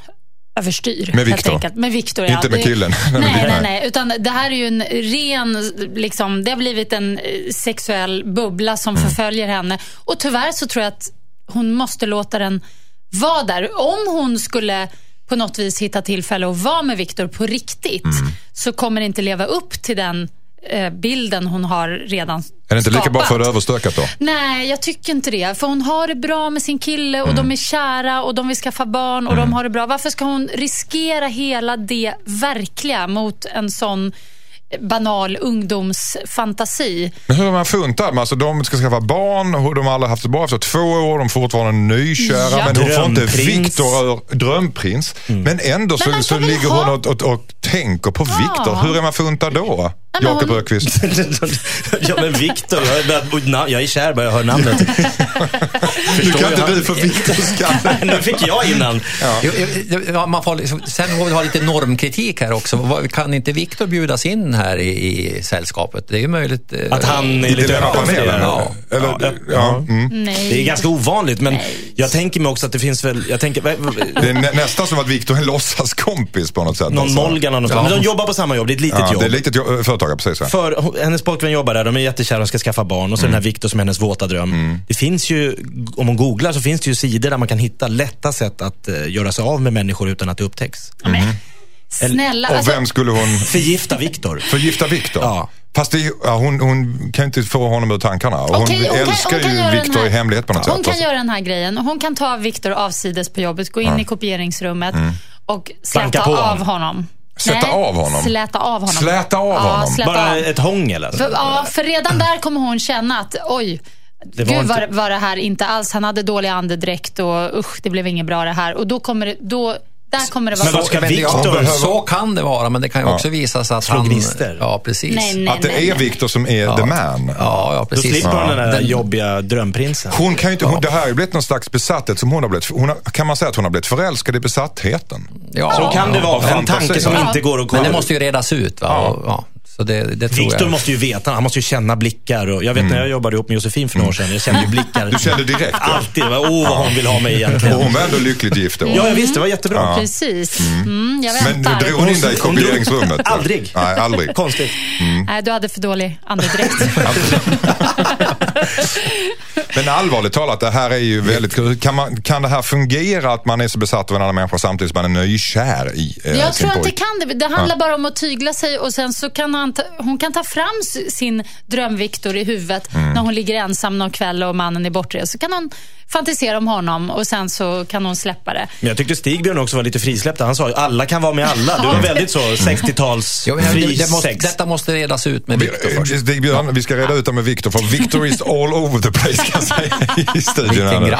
överstyr. Med Viktor? Med Viktor, Inte med Det- killen? Nej, nej, nej. Utan det här är ju en ren, liksom, det har blivit en eh, sexuell bubbla som Mm. förföljer henne. Och tyvärr så tror jag att hon måste låta den vara där. Om hon skulle på något vis hitta tillfälle att vara med Viktor på riktigt Mm. så kommer det inte leva upp till den bilden hon har redan Är det inte lika bra skapat. för överstökat då? Nej, jag tycker inte det. För hon har det bra med sin kille och Mm. de är kära och de vill skaffa barn och de har det bra. Varför ska hon riskera hela det verkliga mot en sån banal ungdomsfantasi? Men hur har man funtat? Alltså, de ska skaffa barn och de har aldrig haft det bra efter två år. De är fortfarande nykära. Ja. Men hon får inte. Viktor drömprins. Men ändå så, Men så väl ligger ha- hon och, och, och tänker på Viktor. Hur är man funtad då? Men Jakob Öqvist. ja men Viktor, jag, jag är kär bara jag hör namnet. Nu kan inte du för Viktors skull. nu fick jag innan. Jo, ja, man får, liksom- sen får vi ha lite normkritik här också. Kan inte Viktor bjudas in här i, i sällskapet? Det är ju möjligt. eh, Att han är lite Lite panelen. Ja. Eller, Ja, ja. Mm. Nej. Det är ganska ovanligt, men jag tänker mig också att det finns väl, jag tänker, Det är nä, nästan som att Viktor är en låtsaskompis på något sätt. någon alltså. Molgan av något. Men de jobbar på samma jobb, det är ett litet Ja, jobb. det är litet jo- företag, precis. Ja. För hon- hennes pojkvän jobbar där, de är jättekära och ska skaffa barn. Och så den här Viktor som är hennes våta dröm. Det finns ju, om man googlar så finns det ju sidor där man kan hitta lätta sätt att eh, göra sig av med människor utan att det upptäcks. Snälla. Och alltså, vem skulle hon Förgifta Viktor. förgifta Viktor? Ja. Fast det, ja, hon, hon kan inte få honom ur tankarna. Och hon Okej, hon kan- älskar hon kan göra ju Viktor här- i hemlighet på något Hon sätt. kan Alltså. göra den här grejen. Hon kan ta Viktor avsides på jobbet, gå in i kopieringsrummet och Banka släta av honom. Sätta av honom? Släta av honom. Släta av ja, honom? Släta Bara av. ett hångel alltså. För, ja, för redan där kommer hon känna att oj, Det var gud inte- vad, vad det här inte alls, han hade dålig andedräkt och usch, det blev inget bra det här. Och då kommer det, då, där kommer det vara Men vad ska Men ja, Viktor... Så kan det vara, men det kan ju också visa sig att Slå han... gnister. Ja, precis. Nej, nej, Att det nej, är. Viktor som är the man. Ja, ja Då precis. slipper hon den där Den- jobbiga drömprinsen. Hon kan ju inte, hon, det här har ju blivit någon slags besatthet som hon har blivit. Hon har, kan man säga att hon har blivit förälskad i besattheten? Ja, Så kan det ja. vara. En tanke som Ja. inte går att Men kolla. det måste ju redas ut. Va? Ja. Och, ja. Så det, det tror Viktor jag. måste ju veta, han måste ju känna blickar. Och jag vet när jag jobbade ihop med Josefin för några år sedan, jag kände ju blickar. Du kände direkt? ja. Alltid. Åh, oh, vad hon vill ha mig Och egentligen. hon var ändå lyckligt gift då? Ja, jag visste. Det var jättebra. Precis. Mm, jag Men väntar. drog hon in dig i kopieringsrummet? Aldrig. Nej, aldrig. Konstigt. Nej, du hade för dålig andedräkt. Men allvarligt talat, det här är ju väldigt. Kan, man, kan det här fungera att man är så besatt av en annan människa samtidigt som man är nykär i eh, Jag tror att det kan det. Det handlar bara om att tygla sig och sen så kan han ta, hon kan ta fram sin dröm-Viktor i huvudet Mm. när hon ligger ensam någon kväll och mannen är bortrest. Så kan hon fantisera om honom och sen så kan hon släppa det. Men jag tyckte Stigbjörn också var lite frisläppt. Han sa ju alla kan vara med alla. Du var väldigt så 60-tals Jo, men det, fri det måste, sex. detta måste redas ut med Viktor först. Vi, eh, Stig Björn, vi ska reda ut det med Viktor, för Viktor is all over the place kan jag säga i studion. här nu.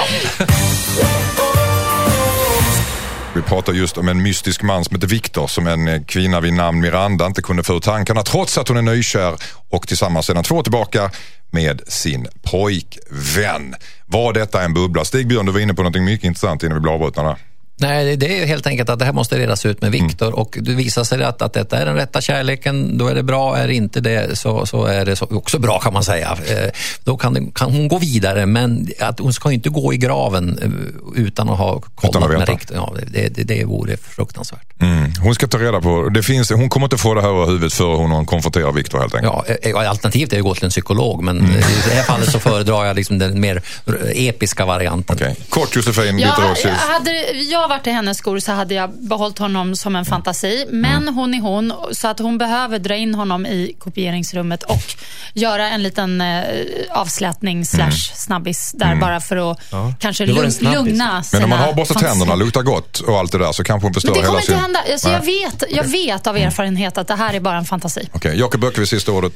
Vi pratar just om en mystisk man som heter Viktor som en eh, kvinna vid namn Miranda inte kunde få ur tankarna trots att hon är nykär och tillsammans sedan två år tillbaka med sin pojkvän. Var detta en bubbla? Stig Björn, du var inne på något mycket intressant innan vi blev avbrutna. Nej, det är helt enkelt att det här måste redas ut med Viktor Mm. och det visar sig att, att detta är den rätta kärleken, då är det bra. Är det inte det så, så är det så, också bra kan man säga. Eh, Då kan, det, kan hon gå vidare, men att hon ska inte gå i graven eh, utan att ha Utan att kollat med riktigt. Ja, det, det, det vore fruktansvärt. Mm. Hon ska ta reda på, det finns, hon kommer inte få det här över huvudet för hon konfronterar Viktor helt enkelt. Ja, eh, alternativet är att gå till en psykolog, men Mm. eh, i det här fallet så föredrar jag liksom den mer eh, episka varianten. Okej. Kort Josefin, Ja, jag hade jag varit i hennes skor så hade jag behållit honom som en fantasi. Men hon är hon, så att hon behöver dra in honom i kopieringsrummet och göra en liten eh, avslätning slash snabbis där bara för att kanske det lugn, snabbis. lugna sina Men om man har borstat tänderna, luktar gott och allt det där så kanske hon förstör Men det hela kommer inte sin... hända. Alltså, jag, vet, jag vet av erfarenhet att det här är bara en fantasi. Okej, Jakob Öqvist, sista ordet.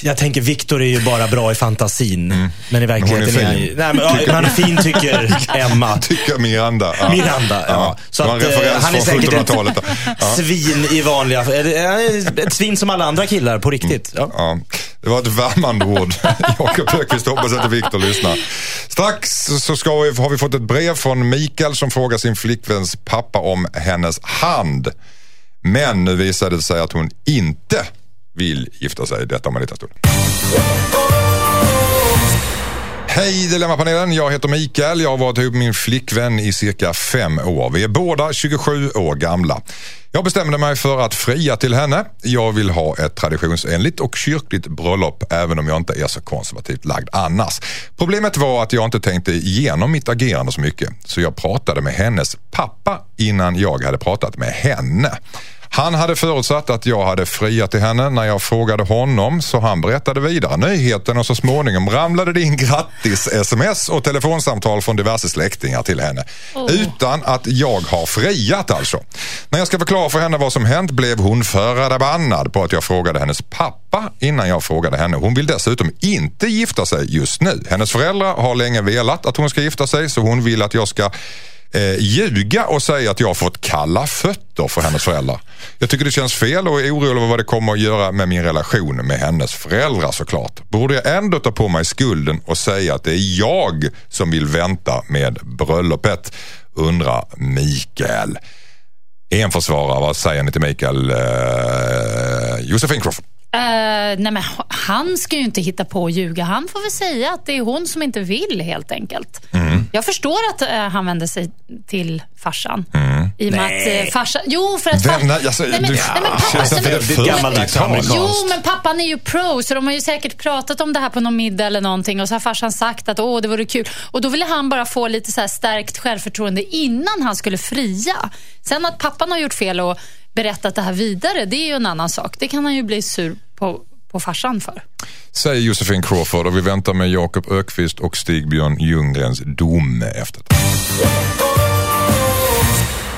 Jag tänker Viktor är ju bara bra i fantasin. Men i verkligheten fin. är han ju... Nej, men, ja, han är fin tycker Emma. Tycker Miranda. Ja. Miranda, ja. Så det var en eh, han är säkert ett 1700-talet. Ja. svin i vanliga... Ett svin som alla andra killar, på riktigt. Ja. Ja, det var ett värmande ord. Jakob Öqvist, hoppas att Viktor lyssnar. Strax så ska vi, har vi fått ett brev från Mikael som frågar sin flickväns pappa om hennes hand. Men nu visade det sig att hon inte vill gifta sig. Detta om en liten stund. Hej Dilemmapanelen, jag heter Mikael. Jag har varit ihop med min flickvän i cirka fem år. Vi är båda 27 år gamla. Jag bestämde mig för att fria till henne. Jag vill ha ett traditionsenligt och kyrkligt bröllop även om jag inte är så konservativt lagd annars. Problemet var att jag inte tänkte igenom mitt agerande så mycket. Så jag pratade med hennes pappa innan jag hade pratat med henne. Han hade förutsatt att jag hade friat till henne när jag frågade honom så han berättade vidare nyheten och så småningom ramlade det in grattis-sms och telefonsamtal från diverse släktingar till henne. Utan att jag har friat alltså. När jag ska förklara för henne vad som hänt blev hon förbannad på att jag frågade hennes pappa innan jag frågade henne. Hon vill dessutom inte gifta sig just nu. Hennes föräldrar har länge velat att hon ska gifta sig så hon vill att jag ska eh, ljuga och säga att jag har fått kalla fötter för hennes föräldrar. Jag tycker det känns fel och är orolig över vad det kommer att göra med min relation med hennes föräldrar såklart. Borde jag ändå ta på mig skulden och säga att det är jag som vill vänta med bröllopet? Undrar Mikael. En försvarare, vad säger ni till Mikael? Eh, Josefin Crawford. Eh, nej men han ska ju inte hitta på att ljuga. Han får väl säga att det är hon som inte vill helt enkelt. Jag förstår att eh, han vänder sig till farsan. I och med att eh, farsan... Jo, för att... Vem- nej, alltså, nej, men, du- nej, men, pappa, Känns nej, det för gammaldags 80-tal? amerikanskt? Jo, men pappan är ju pro, så de har ju säkert pratat om det här på någon middag eller någonting och så har farsan sagt att åh, det vore kul. Och då ville han bara få lite så här stärkt självförtroende innan han skulle fria. Sen att pappan har gjort fel och berättat det här vidare, det är ju en annan sak. Det kan han ju bli sur på, på farsan för. Säger Josefin Crawford och vi väntar med Jakob Ökvist och Stig-Björn Ljunggrens dom efter det.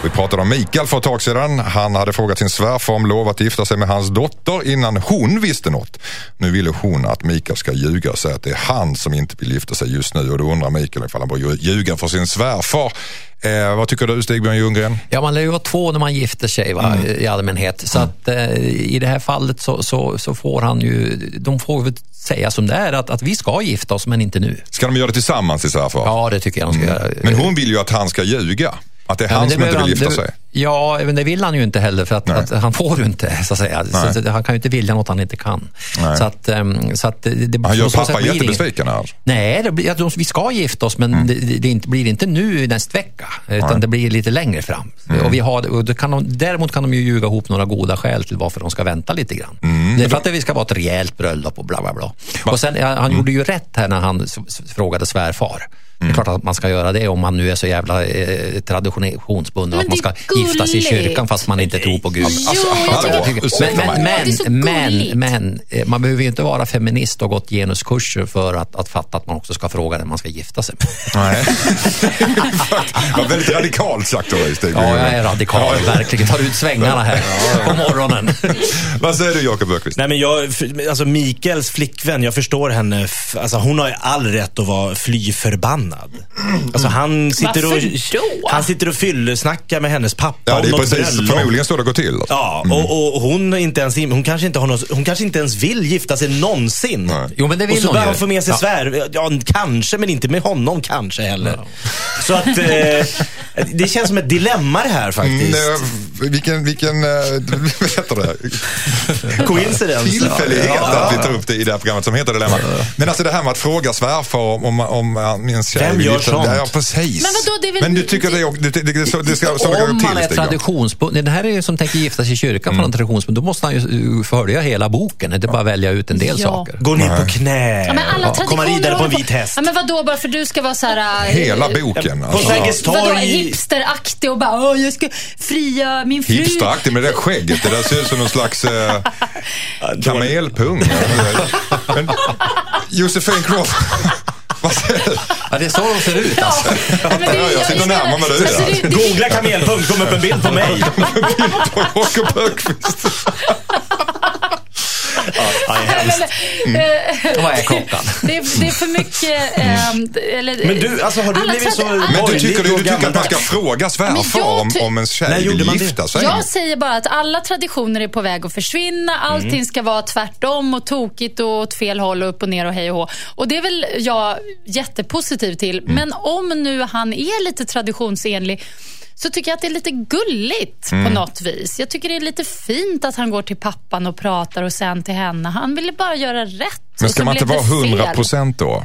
Vi pratade om Mikael för ett tag sedan. Han hade frågat sin svärfar om lov att gifta sig med hans dotter innan hon visste något. Nu ville hon att Mikael ska ljuga och säga att det är han som inte vill gifta sig just nu och då undrar Mikael ifall han bör ljuga för sin svärfar. Eh, vad tycker du Stig-Björn Ljunggren? Ja, man lär ju vara två när man gifter sig va, i allmänhet. Så att eh, i det här fallet så, så, så får han ju, de får väl säga som det är, att, att vi ska gifta oss men inte nu. Ska de göra det tillsammans i svärfar? Ja, det tycker jag de ska göra. Men hon vill ju att han ska ljuga. Att det är Ja, han men det som inte vill han- gifta det- sig. Ja, men det vill han ju inte heller för att, Nej. att han får ju inte så att säga. Nej. Så, så, han kan ju inte vilja något han inte kan. Nej. Så att, ehm, så att det, Han gör pappa jättebesviken här. Nej, det jag tror vi ska gifta oss men det, det, det inte, blir inte nu nästa vecka. Utan det blir lite längre fram. Och vi har, och kan de, däremot kan de ju ljuga ihop några goda skäl till varför de ska vänta lite grann. Det är för att det ska vara ett rejält bröllop och bla bla bla. Och sen, ja, han gjorde ju rätt här när han frågade svärfar. Det är klart att man ska göra det om man nu är så jävla eh, traditionsbunden att man ska är gifta sig i gulligt. kyrkan fast man inte tror på Gud. Jo, tycker... ursäkta Men, men, men, gulligt. men, men eh, man behöver ju inte vara feminist och gått genuskurser för att, att fatta att man också ska fråga den man ska gifta sig med. Nej. det var väldigt radikalt sagt av dig Stig. Ja, jag är radikal, verkligen. Tar ut svängarna här på morgonen. Vad säger du Jakob Öqvist? Nej, men jag, alltså Mikaels flickvän, jag förstår henne. Alltså, hon har ju all rätt att vara fly förbannad. Förbannad. Alltså han sitter och, Varför då? han sitter och fyllesnackar med hennes pappa Ja, om det är något precis bröllop. förmodligen så det går till. alltså. Ja, och, och hon, är inte ens, hon, kanske inte har något, hon kanske inte ens vill gifta sig någonsin. Nej. Jo, men det vill och så börjar ju. hon få med sig Ja. svär. Ja, kanske, men inte med honom kanske heller. Så att eh, det känns som ett dilemma det här faktiskt. Mm, eh, vilken, vilken, eh, vad heter det? Coincidence. Tillfällighet Ja, att vi ja. tar upp det i det här programmet som heter Dilemma. Men alltså det här med att fråga svärfar om, om, om ens Vem gör sånt? Ja, precis. Men vadå, det är väl- Men du tycker det, det, det, det, så- det ska, så det Om man är traditionsbunden, det här är ju som tänker gifta sig i kyrkan Mm. för en traditionsbunden, då måste han ju följa hela boken, inte bara välja ut en del Ja. saker. Gå ner på knä. Ja, men alla Ja, komma ridare på en vit häst. Ja, men vadå, bara för du ska vara så här... äh, Hela boken. På Alltså. Sergels Vadå, torg. hipsteraktig och bara jag ska fria min fru. Hipsteraktig med det där skägget. Det där ser ut som någon slags eh, kamelpung. Josefin Crawford. Ja, det är så de ser ut Ja, alltså. men det Jag sitter närmare dig alltså, det- det- Googla kamelpunkt, kom upp en bild på mig. På Jakob Öqvist. Ja, det är hemskt. men, eh, Vad är klockan? Det är, det är för mycket... ehm, eller, Men du, alltså, har du alla blivit så Men du tycker, du och tycker att man ska fråga svärfar om, om ens tjej gjorde vill gifta sig? Jag säger bara att alla traditioner är på väg att försvinna. Allting Mm. ska vara tvärtom och tokigt och åt fel håll och upp och ner och hej och hå. Och det är väl jag jättepositiv till. Mm. Men om nu han är lite traditionsenlig så tycker jag att det är lite gulligt Mm. på något vis. Jag tycker det är lite fint att han går till pappan och pratar och sen till henne. Han ville bara göra rätt. Men ska man inte vara det 100 fel. procent då?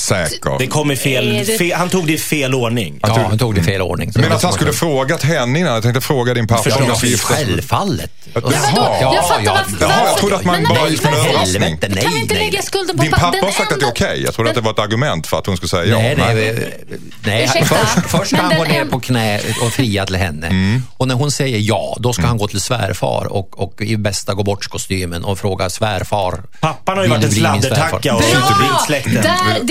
Säker? Det kom i fel, det- fel, han tog det i fel ordning. Ja, han tog det i fel ordning. Men det att han skulle frågat henne innan. Jag tänkte fråga din pappa om de Ja, skulle gifta sig. självfallet. Jaha. Ja, jag fattar ja, varför, Jaha, jag varför- trodde att man bara gick med en överraskning. Kan vi inte nej, lägga skulden på Din pappa? har sagt att det är okej. Jag trodde att det var ett argument för att hon skulle säga ja. Nej, nej, nej. Först, först ska han gå ner en- på knä och fria till henne. Mm. Och när hon säger ja, då ska han gå till svärfar och, och i bästa gå bort-kostymen och fråga svärfar. Pappan har ju varit en sladdertacka och svärfar? superblind Bra! släkten.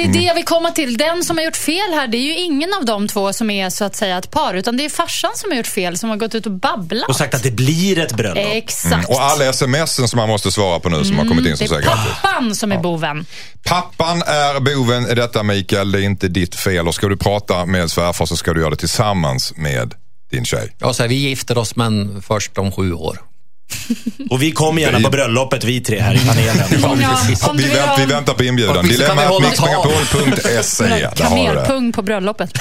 Det är det jag vill komma till. Den som har gjort fel här, det är ju ingen av de två som är så att säga ett par, utan det är farsan som har gjort fel, som har gått ut och babblat. Och sagt att det blir ett bröllop. Exakt. Mm. Och alla smsen som man måste svara på nu som har kommit in som det är säger grattis. pappan som är boven. Pappan är boven i detta Mikael, det är inte ditt fel. Och ska du prata med svärfar så ska du göra det tillsammans med din tjej. Ja, så här, vi gifter oss men först om sju år. Och vi kommer gärna på bröllopet vi tre här i panelen. Ja, Vi, vill vänt, vi väntar på inbjudan. Vi det. kamelpung på bröllopet.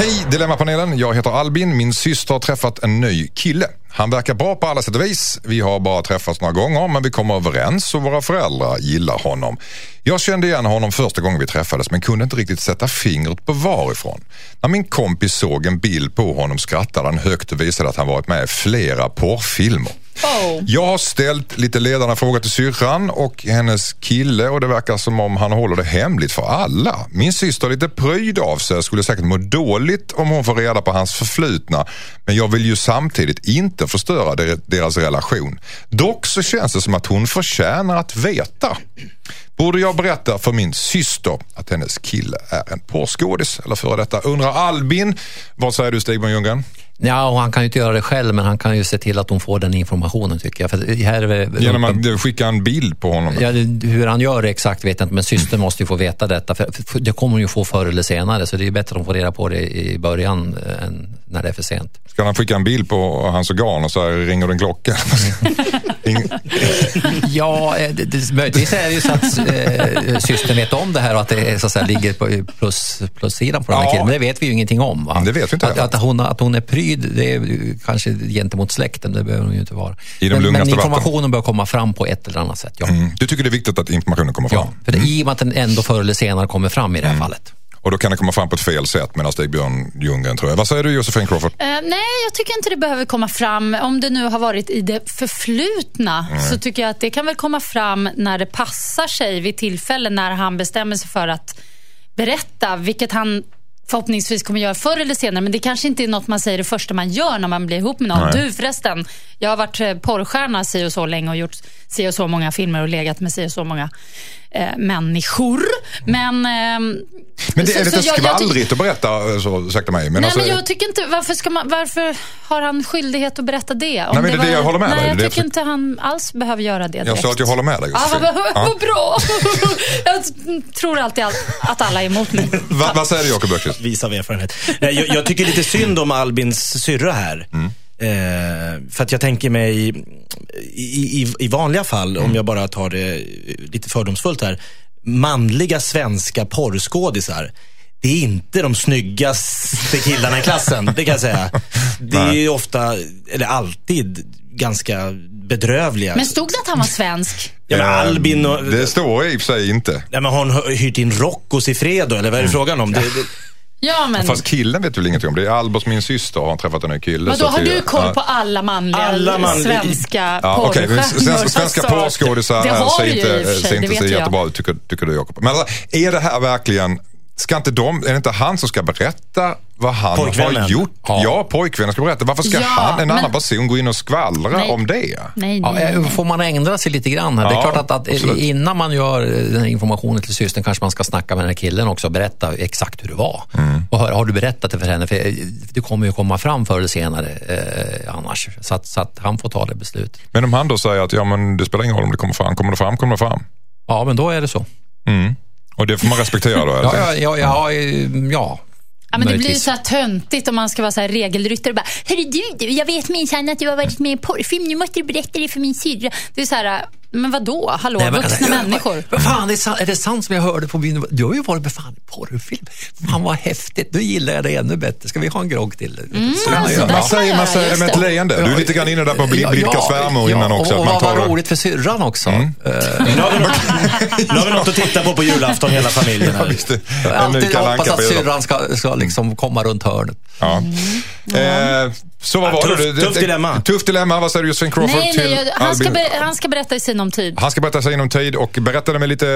Hej Dilemmapanelen, jag heter Albin. Min syster har träffat en ny kille. Han verkar bra på alla sätt och vis. Vi har bara träffats några gånger men vi kommer överens och våra föräldrar gillar honom. Jag kände igen honom första gången vi träffades men kunde inte riktigt sätta fingret på varifrån. När min kompis såg en bild på honom skrattade han högt och visade att han varit med i flera porrfilmer. Oh. Jag har ställt lite ledande frågor till syrran och hennes kille och det verkar som om han håller det hemligt för alla. Min syster är lite pryd av sig skulle säkert må dåligt om hon får reda på hans förflutna. Men jag vill ju samtidigt inte förstöra deras relation. Dock så känns det som att hon förtjänar att veta. Borde jag berätta för min syster att hennes kille är en porrskådis eller före detta? Undrar Albin. Vad säger du Stig Ljunggren? Ja, och han kan ju inte göra det själv, men han kan ju se till att hon får den informationen tycker jag. För här är, Genom att skicka en bild på honom? Ja, hur han gör det exakt vet jag inte, men systern måste ju få veta detta. För, det kommer hon ju få förr eller senare, så det är bättre att hon får reda på det i början eh, än när det är för sent. Ska han skicka en bild på hans organ och så här, ringer det en klocka? Ja, eh, det, det, möjligtvis är det ju så att eh, systern vet om det här och att det så att säga, ligger på plus, plussidan på den här Ja. killen. Men det vet vi ju ingenting om. Va? Det vet vi inte att, att, hon, att hon är pryd, det är kanske gentemot släkten, det behöver hon ju inte vara. I de men, men informationen bör komma fram på ett eller annat sätt. Ja. Mm. Du tycker det är viktigt att informationen kommer fram? Ja, för det, i och med att den ändå förr eller senare kommer fram i det här Mm. fallet. Och då kan det komma fram på ett fel sätt menar Stig-Björn Ljunggren tror jag. Vad säger du Josefin Crawford? Eh, nej, jag tycker inte det behöver komma fram. Om det nu har varit i det förflutna så tycker jag att det kan väl komma fram när det passar sig vid tillfälle när han bestämmer sig för att berätta, vilket han förhoppningsvis kommer göra förr eller senare. Men det kanske inte är något man säger det första man gör när man blir ihop med någon. Nej. Du förresten, jag har varit eh, porrstjärna si och så länge och gjort si och så många filmer och legat med si och så många. Eh, människor. Men... ehm, Men det så- är så lite jag- jag skvallrigt att berätta, eh, så, ursäkta mig. Men Nej, alltså, men jag tycker inte, varför, ska man, varför har han skyldighet att berätta det? Om Nej, men det är det jag håller med Nej, dig. jag tycker för- inte han alls behöver göra det jag direkt. sa att jag håller med dig Josefin. vad, bra! jag tror alltid all- att alla är emot mig. Va, vad säger du Jakob Öqvist? Vis av erfarenhet. Jag, jag tycker lite synd om Albins syrra här. Eh, för att jag tänker mig, i, i, i vanliga fall, om jag bara tar det lite fördomsfullt här, manliga svenska porrskådisar. Det är inte de snyggaste killarna i klassen, det kan jag säga. Det är ju ofta, eller alltid, ganska bedrövliga. Men stod det att han var svensk? ja, men Albin och... Det står i och för sig inte. Ja, men har hon hyrt in Roccos i Fredo, eller vad är det frågan om? Det, det, Ja, men... Fast killen vet du väl ingenting om. Det är Albers, min syster, har träffat en ny kille. Vadå, har det- du koll på alla manliga Alla manliga- svenska Ja, porrstjärnor? svenska, svenska Alltså, porrskådisar Det har ser du ju inte, sig, ser inte så jättebra ut, tycker, tycker du Jakob. Men alltså, är det här verkligen, ska inte de, är det inte han som ska berätta vad han Pojkvännen. har gjort? Ja, Ja. pojkvännen ska berätta. Varför ska Ja, han, en men- annan person, gå in och skvallra Nej. om det? Nej, Ja, nej. eh, får man ändra sig lite grann här? det är Ja, klart att, att innan man gör den här informationen till systern kanske man ska snacka med den här killen också och berätta exakt hur det var. Mm. Och har, har du berättat det för henne? För eh, det kommer ju komma fram förr eller senare eh, annars. Så att, så att han får ta det beslutet. Men om han då säger att ja, men det spelar ingen roll om det kommer fram, kommer det fram, kommer det fram. Ja, men då är det så. Och det får man respektera då? Ja, eller? ja, ja, ja, ja. Ja, men det blir så här töntigt om man ska vara så här regelryttare bara Hörru du, du, jag vet minsann att du har varit med i porrfilm, nu måste du berätta det för min syrra. Det är så här, men vadå, hallå, Nej, men- vuxna Ja, människor. Vad, vad fan, är, det sant, är det sant som jag hörde på byn? Du har ju varit med fan porrfilm. Fan vad häftigt, nu gillar jag det ännu bättre. Ska vi ha en grogg till? Man så där Man säger, man säger det med ett leende. Du är lite grann inne där på bli- blidka svärmor innan också. Och, man och tar vad det- roligt för syrran också. Mm. Eh, nu, har vi något, nu har vi något att titta på på julafton, hela familjen. Ja, Här. visst det. Jag har En alltid Anka att syrran ska, ska liksom komma runt hörnet. Ja. Eh, så vad Ja, var tufft- det? tufft dilemma. Tufft dilemma. Vad säger du Josefin Crawford Nej, till nej, jag- han ska, ber, han ska berätta i sinom tid. Han ska berätta sig inom tid och berätta det med lite,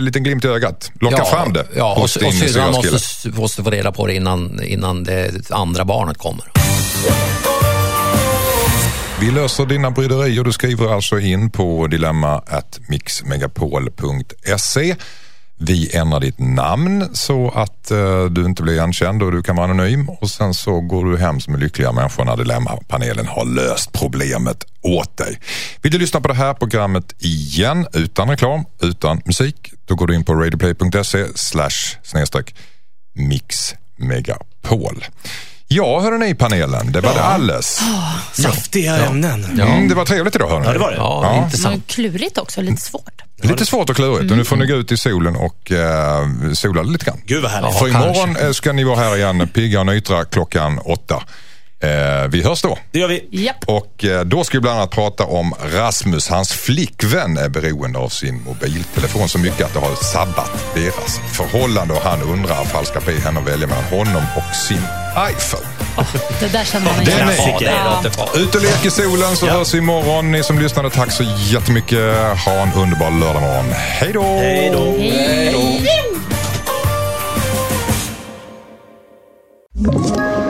lite glimt i ögat. Locka fram det Ja, och, hos och din syrran syrras kille. måste, måste få reda på det innan, innan det andra barnet kommer. Vi löser dina bryderier. Du skriver alltså in på dilemma.mixmegapol.se. Vi ändrar ditt namn så att eh, du inte blir igenkänd och du kan vara anonym. Och sen så går du hem som en lyckliga människa när Dilemmapanelen har löst problemet åt dig. Vill du lyssna på det här programmet igen utan reklam, utan musik, då går du in på radioplay.se slash mixmegapol. Ja, hörde ni panelen, det var det alldeles. Saftiga ämnen. Mm, det var trevligt idag hörni. Ja, det var det. Ja, Ja. Det var intressant. klurigt också, lite svårt. Lite svårt och klurigt och nu får ni gå ut i solen och eh, sola lite grann. Gud vad härligt. För imorgon eh, ska ni vara här igen pigga och nytra klockan åtta. Eh, vi hörs då. Det gör vi. Japp. Och eh, då ska vi bland annat prata om Rasmus. Hans flickvän är beroende av sin mobiltelefon så mycket att det har sabbat deras förhållande och han undrar ifall ska be henne att välja mellan honom och sin iPhone. Det där känner man Den igen. är- Ja, Ja. Ut och lek i solen så hörs vi imorgon. Ni som lyssnade, tack så jättemycket. Ha en underbar lördagmorgon. Hej då! Hej då. Ett